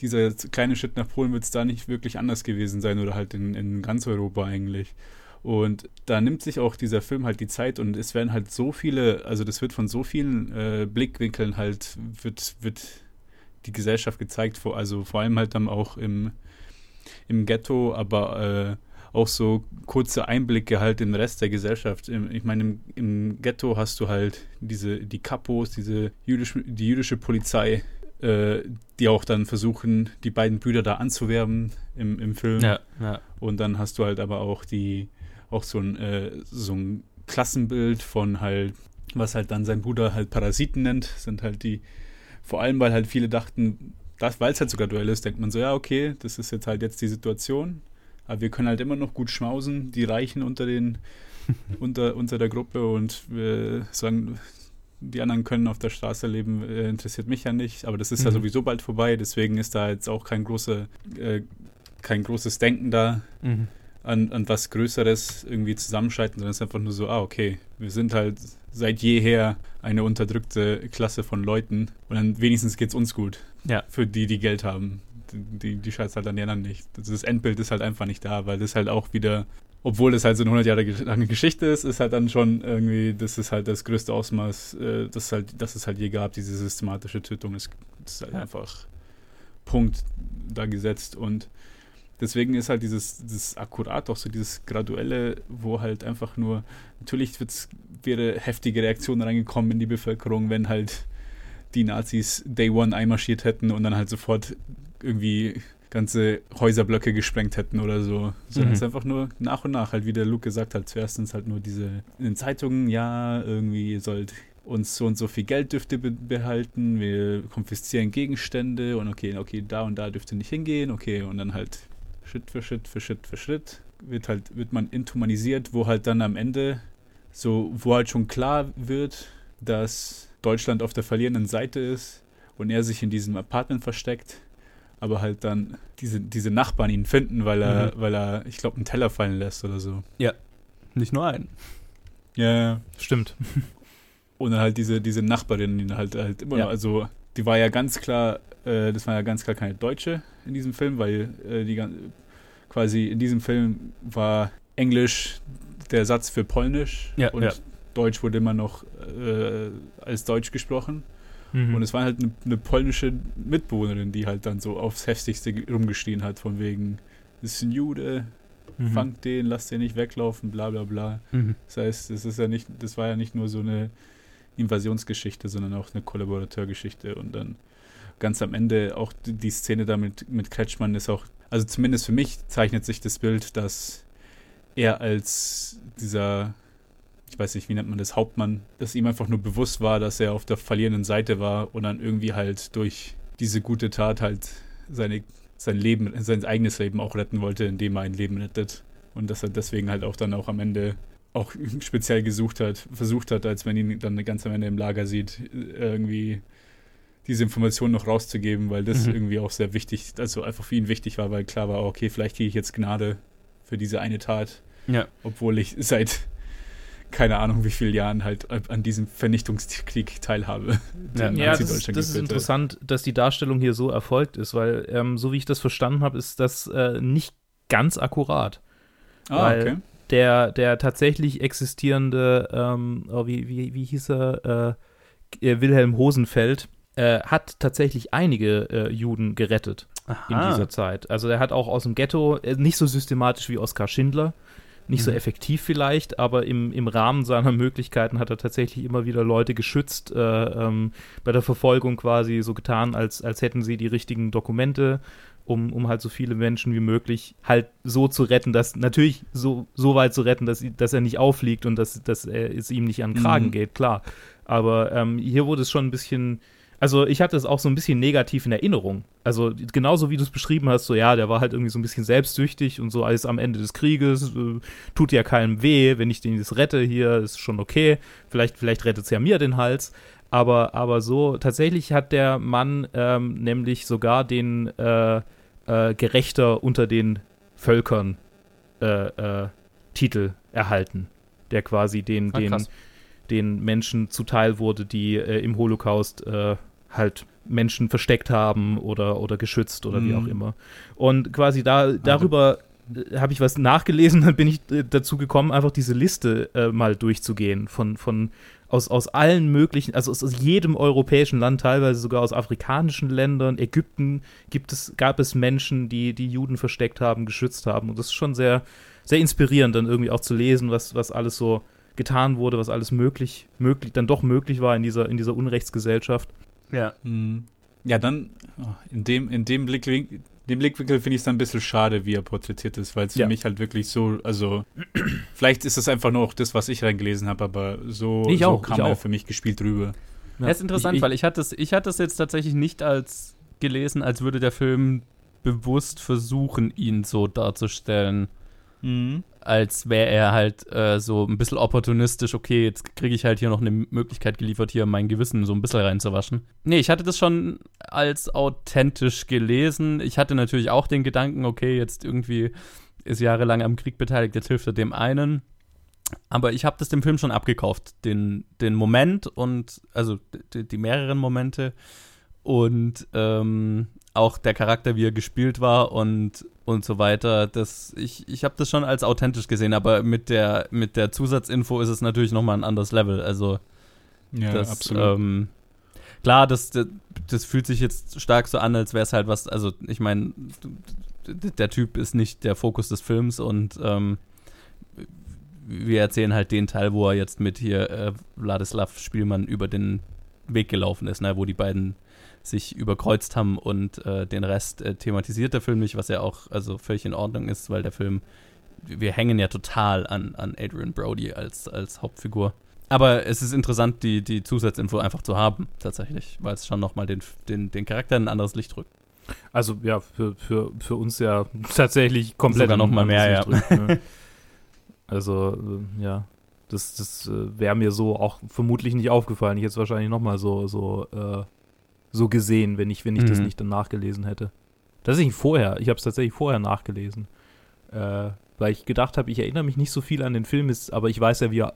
dieser kleine Schritt nach Polen wird es da nicht wirklich anders gewesen sein oder halt in, in ganz Europa eigentlich. Und da nimmt sich auch dieser Film halt die Zeit und es werden halt so viele, also das wird von so vielen äh, Blickwinkeln halt, wird, wird die Gesellschaft gezeigt, vor, also vor allem halt dann auch im, im Ghetto, aber äh, auch so kurze Einblicke halt den Rest der Gesellschaft. Im, ich meine, im, im Ghetto hast du halt diese, die Kapos, diese jüdische, die jüdische Polizei, äh, die auch dann versuchen, die beiden Brüder da anzuwerben im, im Film. ja, ja. Und dann hast du halt aber auch die, auch so ein, äh, so ein Klassenbild von halt, was halt dann sein Bruder halt Parasiten nennt, sind halt die, vor allem weil halt viele dachten, das, weil es halt sogar Duell ist, denkt man so, ja, okay, das ist jetzt halt jetzt die Situation, aber wir können halt immer noch gut schmausen, die Reichen unter den, unter, unter der Gruppe und wir sagen, die anderen können auf der Straße leben, äh, interessiert mich ja nicht, aber das ist ja Mhm. sowieso bald vorbei, deswegen ist da jetzt auch kein großer, äh, kein großes Denken da Mhm. an, an was Größeres irgendwie zusammenschalten, sondern es ist einfach nur so, ah, okay, wir sind halt seit jeher eine unterdrückte Klasse von Leuten und dann wenigstens geht's uns gut. Ja. Für die, die Geld haben. Die, die, die scheiß halt an die anderen nicht. Das, das Endbild ist halt einfach nicht da, weil das halt auch wieder, obwohl das halt so eine 100 Jahre ge- lange Geschichte ist, ist halt dann schon irgendwie, das ist halt das größte Ausmaß, äh, das, halt, das es halt je gab, diese systematische Tötung. Das, das ist halt Ja. einfach Punkt da gesetzt und deswegen ist halt dieses, dieses akkurat auch so dieses graduelle, wo halt einfach nur, natürlich wird's, wäre heftige Reaktionen reingekommen in die Bevölkerung, wenn halt die Nazis Day One einmarschiert hätten und dann halt sofort irgendwie ganze Häuserblöcke gesprengt hätten oder so. Sondern Mhm. es ist einfach nur nach und nach, halt wie der Luke gesagt hat, zuerst sind es halt nur diese in den Zeitungen, ja, irgendwie sollt uns so und so viel Geld dürft ihr be behalten, wir konfiszieren Gegenstände und okay, okay, da und da dürft ihr nicht hingehen, okay, und dann halt Schritt für Schritt für Schritt für Schritt wird halt, wird man inhumanisiert, wo halt dann am Ende so, wo halt schon klar wird, dass Deutschland auf der verlierenden Seite ist und er sich in diesem Apartment versteckt, aber halt dann diese, diese Nachbarn ihn finden, weil er, Mhm. weil er, ich glaube, einen Teller fallen lässt oder so. Nicht nur einen. Ja, Stimmt. Und dann halt diese, diese Nachbarin, die halt, halt immer Ja. noch, also die war ja ganz klar, äh, das war ja ganz klar keine Deutsche in diesem Film, weil äh, die quasi in diesem Film war Englisch der Satz für Polnisch Ja, und ja. Deutsch wurde immer noch äh, als Deutsch gesprochen. Mhm. Und es war halt eine, eine polnische Mitbewohnerin, die halt dann so aufs Heftigste rumgeschrien hat, von wegen, das ist ein Jude, Mhm. fangt den, lasst den nicht weglaufen, bla bla bla. Mhm. Das heißt, das ist ja nicht, das war ja nicht nur so eine Invasionsgeschichte, sondern auch eine Kollaborateurgeschichte und dann ganz am Ende auch die, Szene da mit, mit Kretschmann ist auch, also zumindest für mich zeichnet sich das Bild, dass er als dieser, ich weiß nicht, wie nennt man das, Hauptmann, dass ihm einfach nur bewusst war, dass er auf der verlierenden Seite war und dann irgendwie halt durch diese gute Tat halt seine, sein Leben, sein eigenes Leben auch retten wollte, indem er ein Leben rettet. Und dass er deswegen halt auch dann auch am Ende auch speziell gesucht hat, versucht hat, als man ihn dann ganz am Ende im Lager sieht, irgendwie diese Information noch rauszugeben, weil das Mhm. irgendwie auch sehr wichtig, also einfach für ihn wichtig war, weil klar war, okay, vielleicht kriege ich jetzt Gnade für diese eine Tat, Ja. obwohl ich seit keine Ahnung wie vielen Jahren halt an diesem Vernichtungskrieg teilhabe. Ja. den Ja, das, das ist interessant, dass die Darstellung hier so erfolgt ist, weil, ähm, so wie ich das verstanden habe, ist das äh, nicht ganz akkurat. Ah, weil- okay. Der, der tatsächlich existierende, ähm, oh, wie, wie, wie hieß er, äh, äh, Wilhelm Hosenfeld, äh, hat tatsächlich einige äh, Juden gerettet in Aha. dieser Zeit. Also er hat auch aus dem Ghetto, äh, nicht so systematisch wie Oskar Schindler, nicht so Mhm. effektiv vielleicht, aber im, im Rahmen seiner Möglichkeiten hat er tatsächlich immer wieder Leute geschützt, äh, ähm, bei der Verfolgung quasi so getan, als, als hätten sie die richtigen Dokumente, um, um halt so viele Menschen wie möglich halt so zu retten, dass natürlich so, so weit zu retten, dass, dass er nicht aufliegt und dass, dass er, es ihm nicht an den Kragen Mhm. geht, klar. Aber ähm, hier wurde es schon ein bisschen, also ich hatte es auch so ein bisschen negativ in Erinnerung. Also genauso wie du es beschrieben hast, so ja, der war halt irgendwie so ein bisschen selbstsüchtig und so alles am Ende des Krieges, äh, tut ja keinem weh, wenn ich den jetzt rette hier, ist schon okay. Vielleicht, vielleicht rettet es ja mir den Hals. Aber, aber so, tatsächlich hat der Mann ähm, nämlich sogar den äh, äh, Gerechter unter den Völkern äh, äh, Titel erhalten, der quasi den, Ah, den, den Menschen zuteil wurde, die äh, im Holocaust äh, halt Menschen versteckt haben oder, oder geschützt oder wie Mhm. auch immer. Und quasi da, darüber äh, habe ich was nachgelesen, dann bin ich äh, dazu gekommen, einfach diese Liste äh, mal durchzugehen von, von aus, aus allen möglichen, also aus, aus jedem europäischen Land, teilweise sogar aus afrikanischen Ländern, Ägypten gibt es, gab es Menschen, die die Juden versteckt haben, geschützt haben. Und das ist schon sehr, sehr inspirierend, dann irgendwie auch zu lesen, was, was alles so getan wurde, was alles möglich, möglich, dann doch möglich war in dieser, in dieser Unrechtsgesellschaft. Ja. Mhm. Ja, dann oh, in dem, in dem Blickwinkel, dem Blickwinkel finde ich es dann ein bisschen schade, wie er porträtiert ist, weil es für Ja. mich halt wirklich so, also vielleicht ist es einfach nur auch das, was ich reingelesen habe, aber so, Ich so auch, kam ich er auch. für mich gespielt rüber. Ja. Das ist interessant, Ich- ich- weil ich hatte es ich hatte es jetzt tatsächlich nicht als gelesen, als würde der Film bewusst versuchen, ihn so darzustellen, Mhm. als wäre er halt äh, so ein bisschen opportunistisch, okay, jetzt kriege ich halt hier noch eine Möglichkeit geliefert, hier mein Gewissen so ein bisschen reinzuwaschen. Nee, ich hatte das schon als authentisch gelesen. Ich hatte natürlich auch den Gedanken, okay, jetzt irgendwie ist jahrelang am Krieg beteiligt, jetzt hilft er dem einen. Aber ich habe das dem Film schon abgekauft, den, den Moment und also die, die mehreren Momente und ähm, auch der Charakter, wie er gespielt war und, und so weiter. Das, ich ich habe das schon als authentisch gesehen, aber mit der, mit der Zusatzinfo ist es natürlich nochmal ein anderes Level. Also Ja, das, absolut. Ähm, klar, das, das, das fühlt sich jetzt stark so an, als wäre es halt was, also ich meine, der Typ ist nicht der Fokus des Films und ähm, wir erzählen halt den Teil, wo er jetzt mit hier äh, Wladislav Spielmann über den Weg gelaufen ist, ne, wo die beiden sich überkreuzt haben und äh, den Rest äh, thematisiert der Film nicht, was ja auch also völlig in Ordnung ist, weil der Film, wir hängen ja total an, an Adrian Brody als, als Hauptfigur. Aber es ist interessant, die, die Zusatzinfo einfach zu haben, tatsächlich, weil es schon nochmal den, den, den Charakter in ein anderes Licht rückt. Also ja, für, für, für uns ja tatsächlich komplett Sogar noch mal ein mehr, Licht drückt, ne? Also, äh, ja, das, das äh, wäre mir so auch vermutlich nicht aufgefallen. Ich hätte es wahrscheinlich noch mal so, so, äh, so gesehen, wenn ich, wenn ich das Mhm. nicht dann nachgelesen hätte. Tatsächlich vorher. Ich habe es tatsächlich vorher nachgelesen. Äh, weil ich gedacht habe, ich erinnere mich nicht so viel an den Film, ist, aber ich weiß ja, wie er.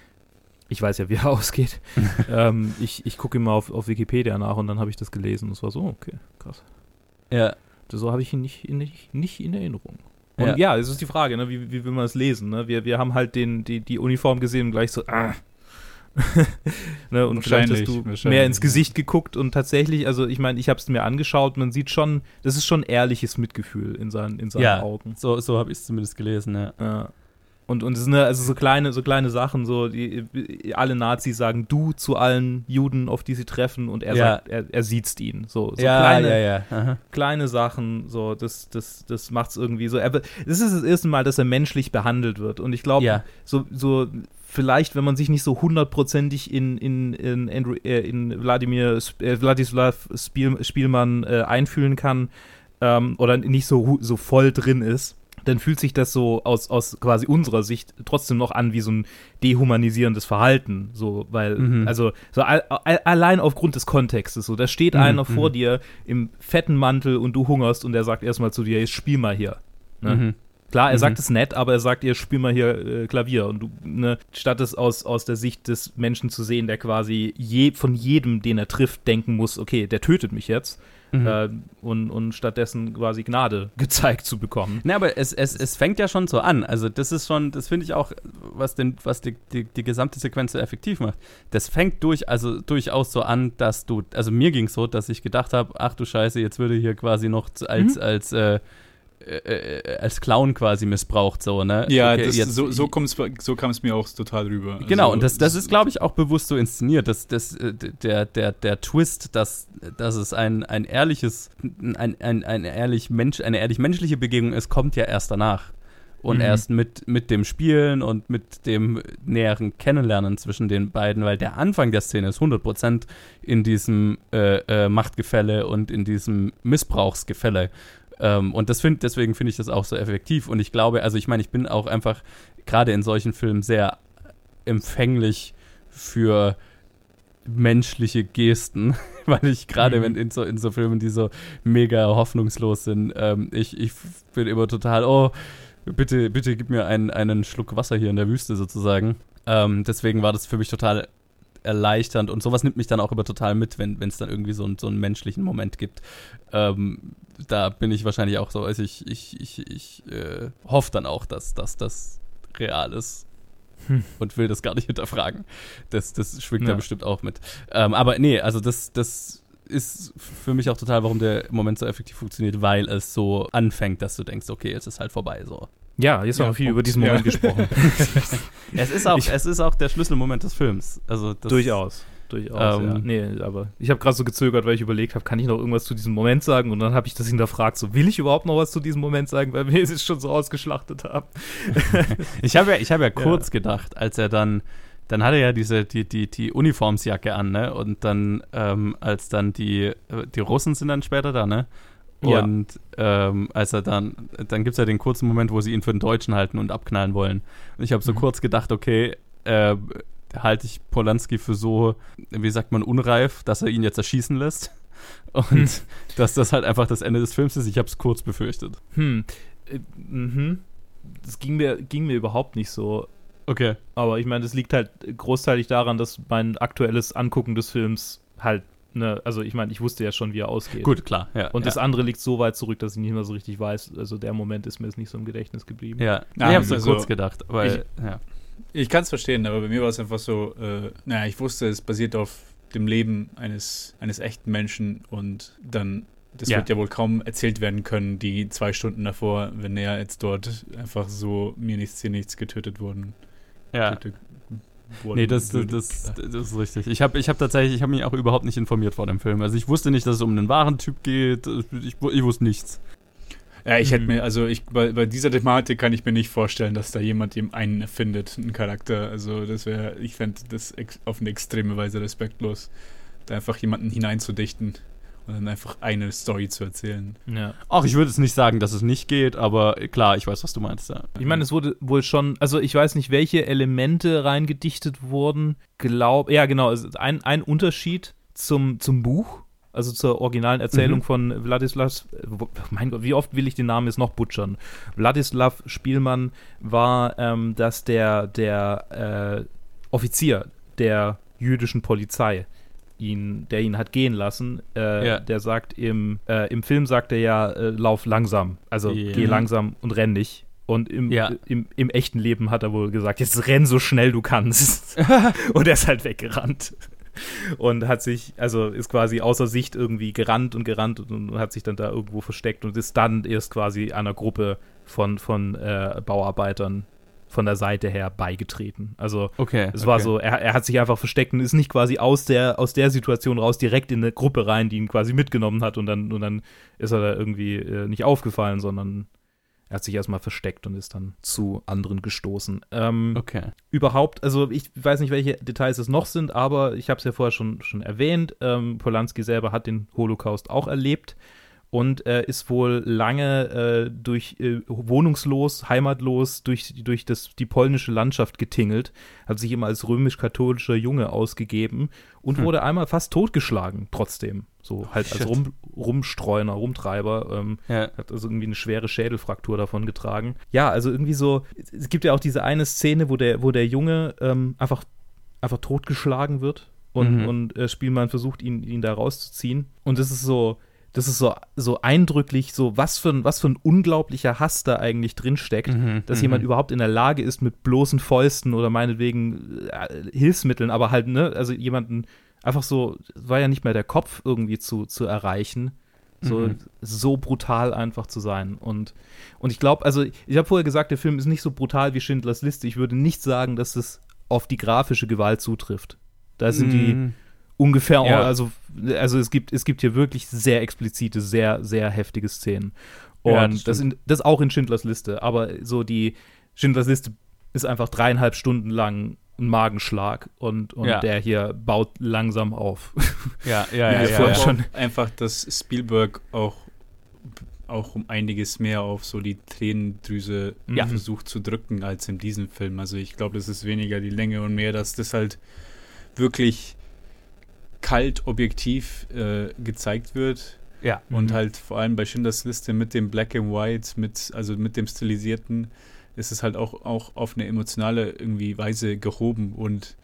ich weiß ja, wie er ausgeht. ähm, ich ich gucke immer auf, auf Wikipedia nach und dann habe ich das gelesen und es war so, okay, krass. Ja. So habe ich ihn nicht, nicht, nicht in Erinnerung. Und ja, ja es ist die Frage, ne, wie, wie will man es lesen? Ne? Wir, wir haben halt den, die, die Uniform gesehen und gleich so, ah. Ne, und vielleicht hast du mehr ins Gesicht geguckt und tatsächlich, also ich meine, ich habe es mir angeschaut, man sieht schon, das ist schon ehrliches Mitgefühl in seinen, in seinen ja, Augen. So, so habe ich es zumindest gelesen, ja. ja. Und, und es sind also so kleine, so kleine Sachen, so die, alle Nazis sagen du zu allen Juden, auf die sie treffen, und er Ja. sagt, er, er siezt ihn. So, so ja, kleine, ja, kleine Sachen, so, das, das, das macht es irgendwie so. Er, das ist das erste Mal, dass er menschlich behandelt wird. Und ich glaube, so, so vielleicht, wenn man sich nicht so hundertprozentig in, in, in, Andrew, äh, in Wladimir, äh, Wladislav Spiel, Spielmann äh, einfühlen kann ähm, oder nicht so, so voll drin ist, dann fühlt sich das so aus, aus quasi unserer Sicht trotzdem noch an wie so ein dehumanisierendes Verhalten. So, weil, Mhm. also, so all, all, allein aufgrund des Kontextes. So, da steht Mhm, einer vor mhm. dir im fetten Mantel und du hungerst und er sagt erstmal zu dir, spiel mal hier. Ne? Mhm. Klar, er Mhm. sagt es nett, aber er sagt ihr, spiel mal hier äh, Klavier. Und du, ne, statt es aus, aus der Sicht des Menschen zu sehen, der quasi je, von jedem, den er trifft, denken muss, okay, der tötet mich jetzt. Mhm. Äh, und, und stattdessen quasi Gnade gezeigt zu bekommen. Ne, aber es, es, es fängt ja schon so an. Also das ist schon, das finde ich auch, was, den, was die, die, die gesamte Sequenz so effektiv macht. Das fängt durch, also durchaus so an, dass du, also mir ging es so, dass ich gedacht habe, ach du Scheiße, jetzt würde hier quasi noch als, Mhm. als, äh, äh, äh, als Clown quasi missbraucht, so, ne? Ja, Okay, das, jetzt- so, so, kam es mir auch total rüber. Genau, Also, und das, das ist, glaube ich, auch bewusst so inszeniert. Das, das, äh, der, der, der Twist, dass, dass es ein, ein ehrliches, ein, ein, ein ehrlich Mensch, eine ehrlich menschliche Begegnung ist, kommt ja erst danach. Und Mhm. erst mit, mit dem Spielen und mit dem näheren Kennenlernen zwischen den beiden, weil der Anfang der Szene ist 100% in diesem äh, äh, Machtgefälle und in diesem Missbrauchsgefälle. Ähm, und das find, deswegen finde ich das auch so effektiv. Und ich glaube, also ich meine, ich bin auch einfach gerade in solchen Filmen sehr empfänglich für menschliche Gesten, weil ich gerade Mhm. in so, in so Filmen, die so mega hoffnungslos sind, ähm, ich, ich bin immer total, oh, bitte, bitte gib mir einen, einen Schluck Wasser hier in der Wüste sozusagen. Ähm, deswegen war das für mich total erleichternd und sowas nimmt mich dann auch immer total mit, wenn es dann irgendwie so, einen- so einen menschlichen Moment gibt. Ähm, da bin ich wahrscheinlich auch so, also ich, ich, ich, ich äh, hoffe dann auch, dass, dass das real ist Hm. und will das gar nicht hinterfragen. Das, das schwingt da Ja. bestimmt auch mit. Ähm, aber nee, also das, das ist für mich auch total, warum der Moment so effektiv funktioniert, weil es so anfängt, dass du denkst, okay, jetzt ist halt vorbei so. Ja, jetzt haben Ja, wir viel Punkt. über diesen Moment Ja. gesprochen. Es ist auch, Ich- es ist auch der Schlüsselmoment des Films. Also das, Durchaus. Durchaus, Ähm, ja. Nee, aber ich habe gerade so gezögert, weil ich überlegt habe, kann ich noch irgendwas zu diesem Moment sagen? Und dann habe ich das hinterfragt, so will ich überhaupt noch was zu diesem Moment sagen, weil wir es schon so ausgeschlachtet haben. Ich habe ja, ich habe ja kurz gedacht, als er dann, dann hat er ja diese, die, die, die Uniformsjacke an, ne? Und dann, ähm, als dann die, äh, die Russen sind dann später da, ne? Ja. Und ähm, als er dann, dann gibt es ja den kurzen Moment, wo sie ihn für den Deutschen halten und abknallen wollen. Und ich habe so Mhm. kurz gedacht, okay, äh, halte ich Polanski für so, wie sagt man, unreif, dass er ihn jetzt erschießen lässt. Und Hm. dass das halt einfach das Ende des Films ist. Ich habe es kurz befürchtet. Hm. Äh, mhm. Das ging mir, ging mir überhaupt nicht so. Okay. Aber ich meine, das liegt halt großteilig daran, dass mein aktuelles Angucken des Films halt, ne, also ich meine, ich wusste ja schon, wie er ausgeht. Gut, klar. Ja, Und ja. das andere liegt so weit zurück, dass ich nicht mehr so richtig weiß. Also der Moment ist mir jetzt nicht so im Gedächtnis geblieben. Ja, Ja, ich habe so also kurz gedacht, weil, ja. Ich kann es verstehen, aber bei mir war es einfach so, äh, naja, ich wusste, es basiert auf dem Leben eines, eines echten Menschen und dann, das Ja. wird ja wohl kaum erzählt werden können, die zwei Stunden davor, wenn er jetzt dort einfach so mir nichts, hier nichts getötet wurden. ja. Getötet wurden Nee, das, das, das, das ist richtig. Ich habe ich hab tatsächlich, ich habe mich auch überhaupt nicht informiert vor dem Film. Also ich wusste nicht, dass es um einen wahren Typ geht. Ich, ich wusste nichts. Ja, ich hätte Mhm. mir, also ich, bei, bei dieser Thematik kann ich mir nicht vorstellen, dass da jemand ihm einen erfindet, einen Charakter. Also das wäre, ich fände das ex auf eine extreme Weise respektlos, da einfach jemanden hineinzudichten und dann einfach eine Story zu erzählen. Ja. Ach, ich würde jetzt nicht sagen, dass es nicht geht, aber klar, ich weiß, was du meinst. Ja. Ich meine, es wurde wohl schon, also ich weiß nicht, welche Elemente reingedichtet wurden. Glaub, ja, genau, ein, ein Unterschied zum, zum Buch also zur originalen Erzählung Mhm. von Wladislavs, wo- mein Gott, wie oft will ich den Namen jetzt noch butchern? Wladislav Spielmann war, ähm, dass der, der äh, Offizier der jüdischen Polizei, ihn, der ihn hat gehen lassen, äh, Ja. der sagt im, äh, im Film sagt er ja, äh, lauf langsam, also Ja. geh langsam und renn nicht. Und im, Ja. im, im echten Leben hat er wohl gesagt, jetzt renn so schnell du kannst. und er ist halt weggerannt. Und hat sich, also ist quasi außer Sicht irgendwie gerannt und gerannt und, und hat sich dann da irgendwo versteckt und ist dann erst quasi einer Gruppe von, von äh, Bauarbeitern von der Seite her beigetreten. Also Okay. es war okay. so, er, er hat sich einfach versteckt und ist nicht quasi aus der, aus der Situation raus direkt in eine Gruppe rein, die ihn quasi mitgenommen hat und dann, und dann ist er da irgendwie äh, nicht aufgefallen, sondern er hat sich erstmal versteckt und ist dann zu anderen gestoßen. Ähm, Okay. Überhaupt, also ich weiß nicht, welche Details es noch sind, aber ich habe es ja vorher schon, schon erwähnt, ähm, Polanski selber hat den Holocaust auch erlebt und äh, ist wohl lange äh, durch äh, wohnungslos, heimatlos durch, durch das, die polnische Landschaft getingelt, hat sich immer als römisch-katholischer Junge ausgegeben und Hm. wurde einmal fast totgeschlagen trotzdem. So halt als shit. Rum, Rumstreuner, Rumtreiber. Ähm, Ja. hat also irgendwie eine schwere Schädelfraktur davon getragen. Ja, also irgendwie so, es gibt ja auch diese eine Szene, wo der, wo der Junge ähm, einfach, einfach totgeschlagen wird und, Mhm. und äh, Spielmann versucht, ihn, ihn da rauszuziehen. Und das ist so, das ist so, so eindrücklich, so was für ein, was für ein unglaublicher Hass da eigentlich drinsteckt, Mhm, dass mhm. jemand überhaupt in der Lage ist, mit bloßen Fäusten oder meinetwegen äh, Hilfsmitteln, aber halt, ne, also jemanden einfach so, war ja nicht mehr der Kopf irgendwie zu, zu erreichen, so, Mhm. so brutal einfach zu sein. Und, und ich glaube, also ich habe vorher gesagt, der Film ist nicht so brutal wie Schindlers Liste. Ich würde nicht sagen, dass es auf die grafische Gewalt zutrifft. Da sind die Mhm. Ungefähr, Ja. also, also es gibt, es gibt hier wirklich sehr explizite, sehr, sehr heftige Szenen. Und Ja, das das, in, das auch in Schindlers Liste, aber so die Schindlers Liste ist einfach dreieinhalb Stunden lang ein Magenschlag und, und Ja. der hier baut langsam auf. Ja, ja, ja, Ja, ja, schon. Einfach, dass Spielberg auch, auch um einiges mehr auf so die Tränendrüse Ja. versucht zu drücken als in diesem Film. Also ich glaube, das ist weniger die Länge und mehr, dass das halt wirklich kalt, objektiv äh, gezeigt wird. Ja. Und Mhm. halt vor allem bei Schindlers Liste mit dem Black and White, mit, also mit dem Stilisierten, ist es halt auch, auch auf eine emotionale irgendwie Weise gehoben. Und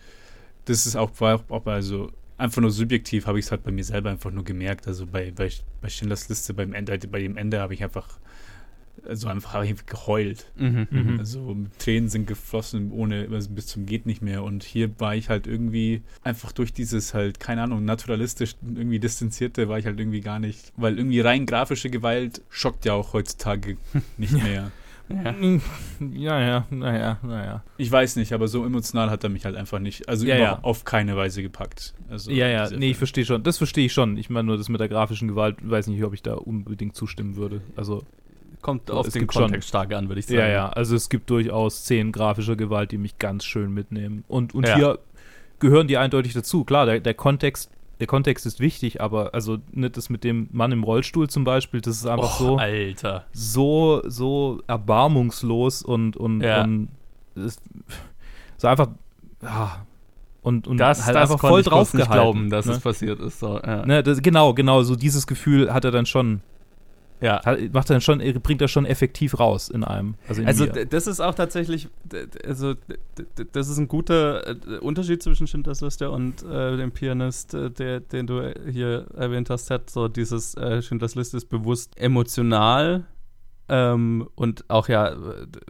das ist auch, war auch also einfach nur subjektiv habe ich es halt bei mir selber einfach nur gemerkt. Also bei, bei, bei Schindlers Liste beim Ende, bei dem Ende habe ich einfach, also einfach habe ich geheult. Mhm. Mhm. Also Tränen sind geflossen ohne also bis zum geht nicht mehr und hier war ich halt irgendwie einfach durch dieses halt keine Ahnung naturalistisch irgendwie distanzierte war ich halt irgendwie gar nicht, weil irgendwie rein grafische Gewalt schockt ja auch heutzutage nicht mehr. Ja. Ja, ja, naja, naja. Ich weiß nicht, aber so emotional hat er mich halt einfach nicht, also Ja, ja. auf keine Weise gepackt. Also ja, ja, nee, ich Film. verstehe schon. Das verstehe ich schon. Ich meine nur, das mit der grafischen Gewalt, weiß nicht, ob ich da unbedingt zustimmen würde. Also, Kommt auf es den Kontext stark an, würde ich sagen. ja, ja, also es gibt durchaus Szenen grafischer Gewalt, die mich ganz schön mitnehmen. Und, und Ja. hier gehören die eindeutig dazu. Klar, der, der Kontext, der Kontext ist wichtig, aber also nicht das mit dem Mann im Rollstuhl zum Beispiel, das ist einfach Och, so, Alter. so, so erbarmungslos und, und, Ja. und ist, so einfach, ja, und, und Das, halt das einfach voll draufgehalten. glauben, dass ne? es passiert ist. So, ja. Ne, das, genau, genau, so dieses Gefühl hat er dann schon, ja. hat, macht dann schon, bringt er schon effektiv raus in einem. Also, in Also das ist auch tatsächlich, also das ist ein guter äh, Unterschied zwischen Schindlers und äh, dem Pianist, äh, der, den du hier erwähnt hast, hat so dieses äh, Schindlers Liste ist bewusst emotional ähm, und auch ja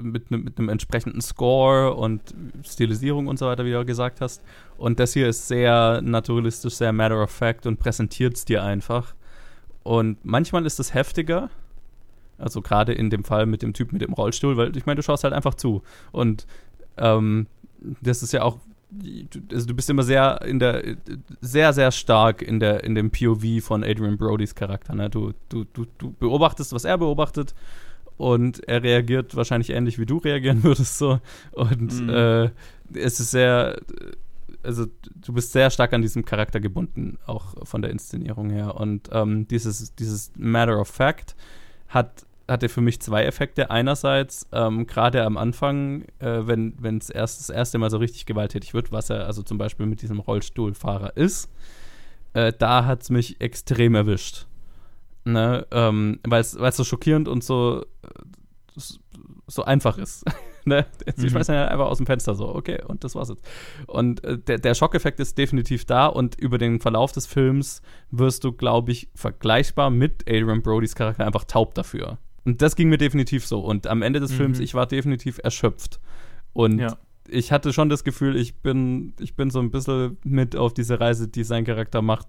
mit, nem- mit einem entsprechenden Score und Stilisierung und so weiter, wie du gesagt hast. Und das hier ist sehr naturalistisch, sehr matter of fact und präsentiert es dir einfach. Und manchmal ist es heftiger, also gerade in dem Fall mit dem Typ mit dem Rollstuhl, weil ich meine, du schaust halt einfach zu. Und ähm, das ist ja auch, also du bist immer sehr in der, sehr, sehr stark in der, in dem POV von Adrian Brodys Charakter. Ne? Du, du, du, du beobachtest, was er beobachtet und er reagiert wahrscheinlich ähnlich, wie du reagieren würdest. So. Und Mhm. äh, es ist sehr, also du bist sehr stark an diesem Charakter gebunden, auch von der Inszenierung her. Und ähm, dieses, dieses Matter of Fact hat, hatte für mich zwei Effekte. Einerseits, ähm, gerade am Anfang, äh, wenn es erst das erste Mal so richtig gewalttätig wird, was er also zum Beispiel mit diesem Rollstuhlfahrer ist, äh, da hat es mich extrem erwischt. Ne? Ähm, Weil es so schockierend und so, so einfach ist. ne? Sie mhm. schmeißen ja einfach aus dem Fenster so, okay, und das war's jetzt. Und äh, der, der Schockeffekt ist definitiv da und über den Verlauf des Films wirst du, glaube ich, vergleichbar mit Adrian Brodys Charakter einfach taub dafür. Und das ging mir definitiv so. Und am Ende des mhm. Films, ich war definitiv erschöpft. Und ja. ich hatte schon das Gefühl, ich bin, ich bin so ein bisschen mit auf diese Reise, die sein Charakter macht,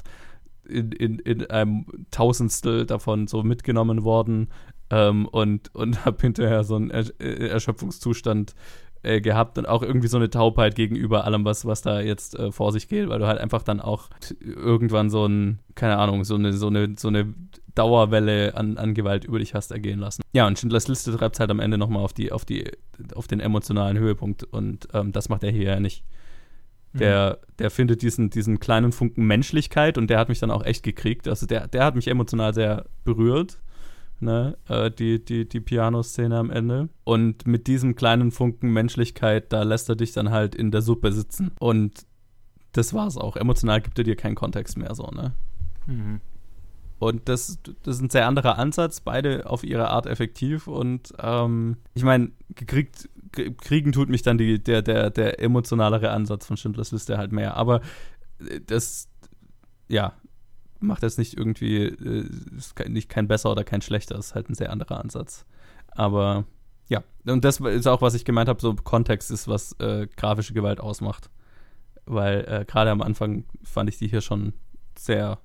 in, in, in einem Tausendstel davon so mitgenommen worden ähm, und, und habe hinterher so einen er äh, Erschöpfungszustand äh, gehabt und auch irgendwie so eine Taubheit gegenüber allem, was, was da jetzt äh, vor sich geht, weil du halt einfach dann auch irgendwann so ein, keine Ahnung, so eine, so eine, so eine Dauerwelle an, an Gewalt über dich hast ergehen lassen. Ja, und Schindlers Liste treibt es halt am Ende nochmal auf die, auf die, auf den emotionalen Höhepunkt und ähm, das macht er hier ja nicht. Der, mhm. der findet diesen, diesen kleinen Funken Menschlichkeit und der hat mich dann auch echt gekriegt. Also der, der hat mich emotional sehr berührt, ne? Äh, die, die, die Piano-Szene am Ende. Und mit diesem kleinen Funken Menschlichkeit, da lässt er dich dann halt in der Suppe sitzen. Und das war's auch. Emotional gibt er dir keinen Kontext mehr so, ne? Mhm. Und das, das ist ein sehr anderer Ansatz, beide auf ihre Art effektiv. Und ähm, ich meine, gekriegt kriegen tut mich dann die, der, der, der emotionalere Ansatz von Schindlers Liste halt mehr. Aber äh, das, ja, macht jetzt nicht irgendwie, äh, ist nicht kein besser oder kein schlechter, ist halt ein sehr anderer Ansatz. Aber ja, und das ist auch, was ich gemeint habe, so Kontext ist, was äh, grafische Gewalt ausmacht. Weil äh, gerade am Anfang fand ich die hier schon sehr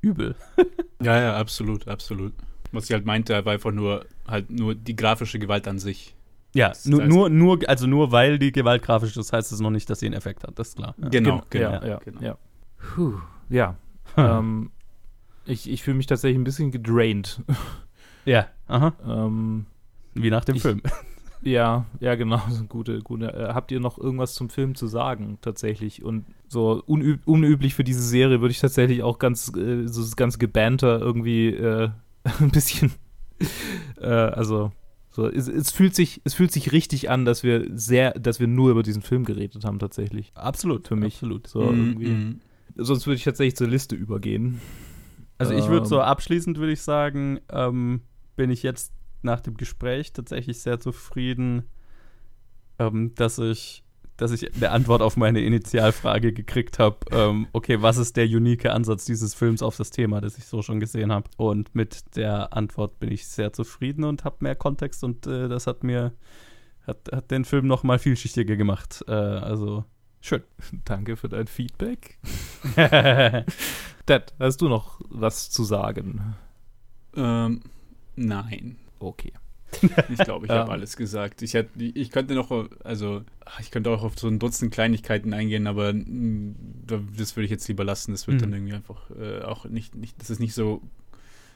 übel. ja, ja, absolut, absolut. Was ich halt meinte, war einfach nur halt nur die grafische Gewalt an sich. Ja, nur, nur, nur, also nur weil die Gewalt grafisch ist, heißt es noch nicht, dass sie einen Effekt hat. Das ist klar. Ja. Genau, genau. Ja, ja, genau. ja. Puh, ja. Ähm, ich ich fühle mich tatsächlich ein bisschen gedraint. Ja, aha. Ähm, Wie nach dem ich, Film. Ja, ja, genau. Gute, gute. Äh, habt ihr noch irgendwas zum Film zu sagen, tatsächlich? Und so unüb unüblich für diese Serie würde ich tatsächlich auch ganz, äh, so das ganze Gebanter irgendwie äh, ein bisschen, äh, also so, es, es, fühlt sich, es fühlt sich richtig an, dass wir sehr, dass wir nur über diesen Film geredet haben, tatsächlich. Absolut. Für mich. Absolut. So, mm, irgendwie. Mm. Sonst würde ich tatsächlich zur Liste übergehen. Also ich würde so ähm. abschließend würde ich sagen, ähm, bin ich jetzt nach dem Gespräch tatsächlich sehr zufrieden, ähm, dass ich dass ich eine Antwort auf meine Initialfrage gekriegt habe. Ähm, okay, was ist der unique Ansatz dieses Films auf das Thema, das ich so schon gesehen habe? Und mit der Antwort bin ich sehr zufrieden und habe mehr Kontext und äh, das hat mir hat, hat den Film noch mal vielschichtiger gemacht. Äh, also schön. Danke für dein Feedback. Dad, hast du noch was zu sagen? Ähm, nein. Okay. Ich glaube, ich habe alles gesagt. Ich, hätte, ich könnte noch, also ich könnte auch auf so ein Dutzend Kleinigkeiten eingehen, aber mm, das würde ich jetzt lieber lassen. Das wird mhm. dann irgendwie einfach äh, auch nicht, nicht, das ist nicht so,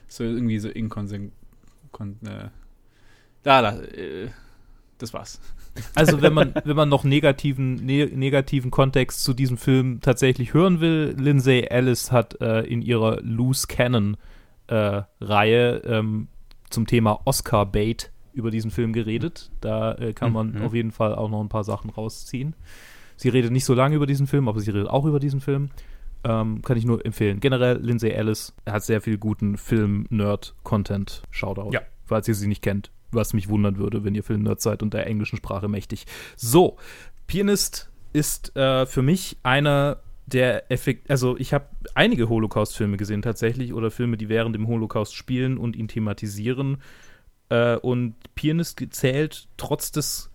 so irgendwie so inkonsequent. Äh, da, da, äh, das war's. Also wenn man, wenn man noch negativen, ne, negativen Kontext zu diesem Film tatsächlich hören will, Lindsay Ellis hat äh, in ihrer Loose Cannon äh, Reihe ähm, zum Thema Oscar-Bait über diesen Film geredet. Da äh, kann man mhm. auf jeden Fall auch noch ein paar Sachen rausziehen. Sie redet nicht so lange über diesen Film, aber sie redet auch über diesen Film. Ähm, kann ich nur empfehlen. Generell Lindsay Ellis hat sehr viel guten Film-Nerd-Content. Shoutout. Ja. Falls ihr sie nicht kennt. Was mich wundern würde, wenn ihr Film-Nerd seid und der englischen Sprache mächtig. So, Pianist ist äh, für mich einer der Effekt, also ich habe einige Holocaust-Filme gesehen tatsächlich oder Filme, die während dem Holocaust spielen und ihn thematisieren. Äh, und Pianist zählt trotz des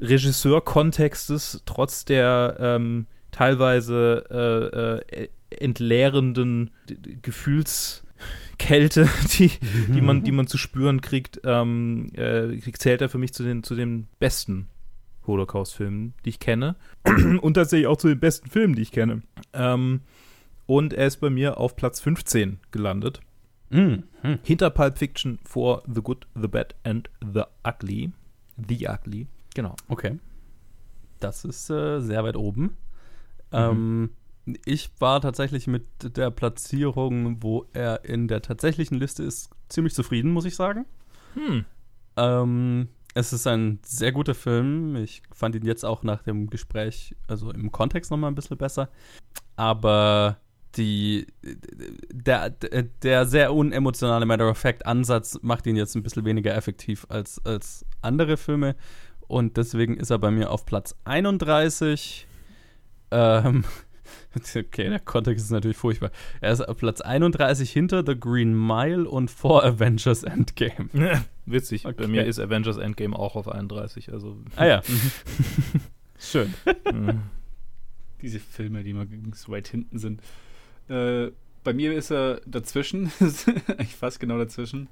Regisseurkontextes, trotz der ähm, teilweise äh, äh, entleerenden Gefühlskälte, die, die, man, die man zu spüren kriegt, ähm, äh, zählt er für mich zu den, zu den besten Holocaust-Filmen, die ich kenne. und tatsächlich auch zu den besten Filmen, die ich kenne. Ähm, und er ist bei mir auf Platz 15 gelandet. Mm, hm. Hinter Pulp Fiction vor The Good, The Bad and The Ugly. The Ugly. Genau. Okay. Das ist äh, sehr weit oben. Mhm. Ähm, ich war tatsächlich mit der Platzierung, wo er in der tatsächlichen Liste ist, ziemlich zufrieden, muss ich sagen. Hm. Ähm, es ist ein sehr guter Film. Ich fand ihn jetzt auch nach dem Gespräch, also im Kontext nochmal ein bisschen besser. Aber die, der, der sehr unemotionale Matter-of-Fact-Ansatz macht ihn jetzt ein bisschen weniger effektiv als, als andere Filme. Und deswegen ist er bei mir auf Platz 31. Ähm, okay, der Kontext ist natürlich furchtbar. Er ist auf Platz 31 hinter The Green Mile und vor Avengers Endgame. Witzig, okay. bei mir ist Avengers Endgame auch auf 31. Also. Ah ja. Schön. Mhm. Diese Filme, die mal so weit hinten sind. Äh, bei mir ist er dazwischen, ich fast genau dazwischen.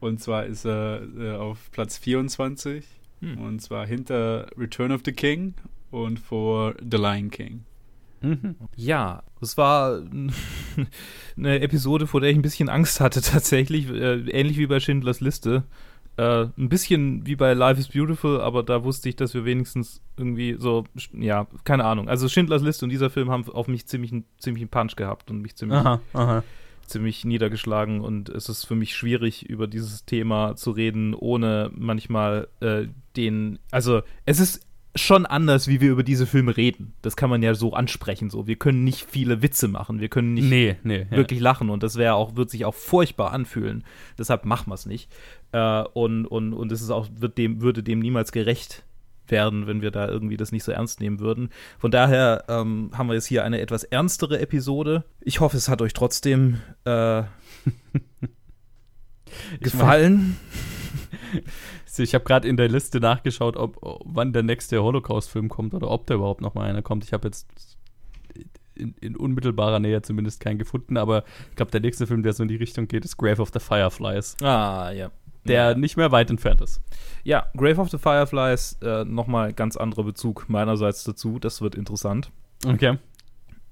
und zwar ist er äh, auf Platz 24 hm. und zwar hinter Return of the King und vor The Lion King. Mhm. Ja, es war eine Episode, vor der ich ein bisschen Angst hatte tatsächlich, äh, ähnlich wie bei Schindlers Liste. Äh, ein bisschen wie bei Life is Beautiful, aber da wusste ich, dass wir wenigstens irgendwie so, ja, keine Ahnung. Also Schindlers Liste und dieser Film haben auf mich ziemlich, ziemlich einen Punch gehabt und mich ziemlich, aha, aha. ziemlich niedergeschlagen. Und es ist für mich schwierig, über dieses Thema zu reden, ohne manchmal äh, den, also es ist schon anders, wie wir über diese Filme reden. Das kann man ja so ansprechen. So, wir können nicht viele Witze machen, wir können nicht nee, nee, wirklich ja. lachen und das wäre auch wird sich auch furchtbar anfühlen. Deshalb machen wir es nicht. Äh, und und und es ist auch wird dem würde dem niemals gerecht werden, wenn wir da irgendwie das nicht so ernst nehmen würden. Von daher ähm, haben wir jetzt hier eine etwas ernstere Episode. Ich hoffe, es hat euch trotzdem äh, gefallen. Ich habe gerade in der Liste nachgeschaut, ob wann der nächste Holocaust-Film kommt oder ob da überhaupt noch mal einer kommt. Ich habe jetzt in, in, unmittelbarer Nähe zumindest keinen gefunden, aber ich glaube, der nächste Film, der so in die Richtung geht, ist Grave of the Fireflies. Ah, ja. Der ja. nicht mehr weit entfernt ist. Ja, Grave of the Fireflies, äh, nochmal ganz anderer Bezug meinerseits dazu. Das wird interessant. Okay.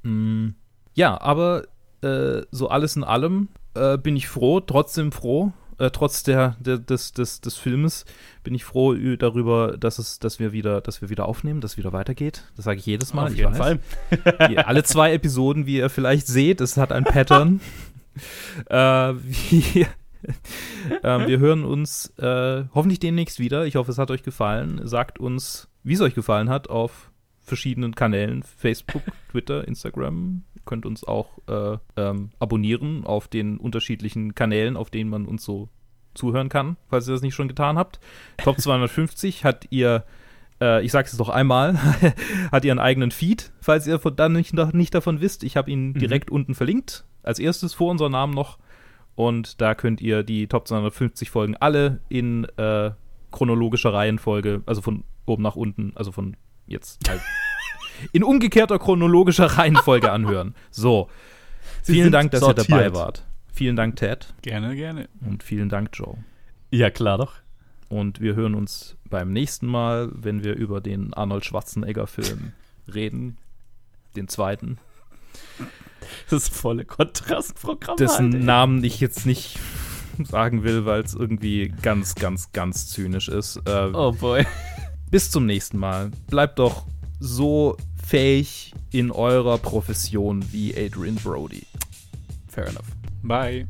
Mm, ja, aber äh, so alles in allem äh, bin ich froh, trotzdem froh, äh, trotz der, der, des, des, des Filmes bin ich froh darüber, dass es, dass wir wieder, dass wir wieder aufnehmen, dass es wieder weitergeht. Das sage ich jedes Mal. Auf jeden Fall. alle zwei Episoden, wie ihr vielleicht seht, es hat ein Pattern. äh, wir, äh, wir hören uns äh, hoffentlich demnächst wieder. Ich hoffe, es hat euch gefallen. Sagt uns, wie es euch gefallen hat, auf verschiedenen Kanälen: Facebook, Twitter, Instagram, könnt uns auch äh, ähm, abonnieren auf den unterschiedlichen Kanälen, auf denen man uns so zuhören kann, falls ihr das nicht schon getan habt. Top 250 hat ihr, äh, ich sage es doch einmal, hat ihren eigenen Feed, falls ihr dann nicht, nicht davon wisst. Ich habe ihn mhm. direkt unten verlinkt, als erstes vor unserem Namen noch. Und da könnt ihr die Top 250 Folgen alle in äh, chronologischer Reihenfolge, also von oben nach unten, also von jetzt halt in umgekehrter chronologischer Reihenfolge anhören. So. Sie vielen Dank, dass sortiert. ihr dabei wart. Vielen Dank, Ted. Gerne, gerne. Und vielen Dank, Joe. Ja, klar doch. Und wir hören uns beim nächsten Mal, wenn wir über den Arnold Schwarzenegger-Film reden. Den zweiten. Das volle Kontrastprogramm. Dessen halt, Namen ich jetzt nicht sagen will, weil es irgendwie ganz, ganz, ganz zynisch ist. Äh, oh boy. Bis zum nächsten Mal. Bleibt doch so fähig in eurer Profession wie Adrian Brody. Fair enough. Bye.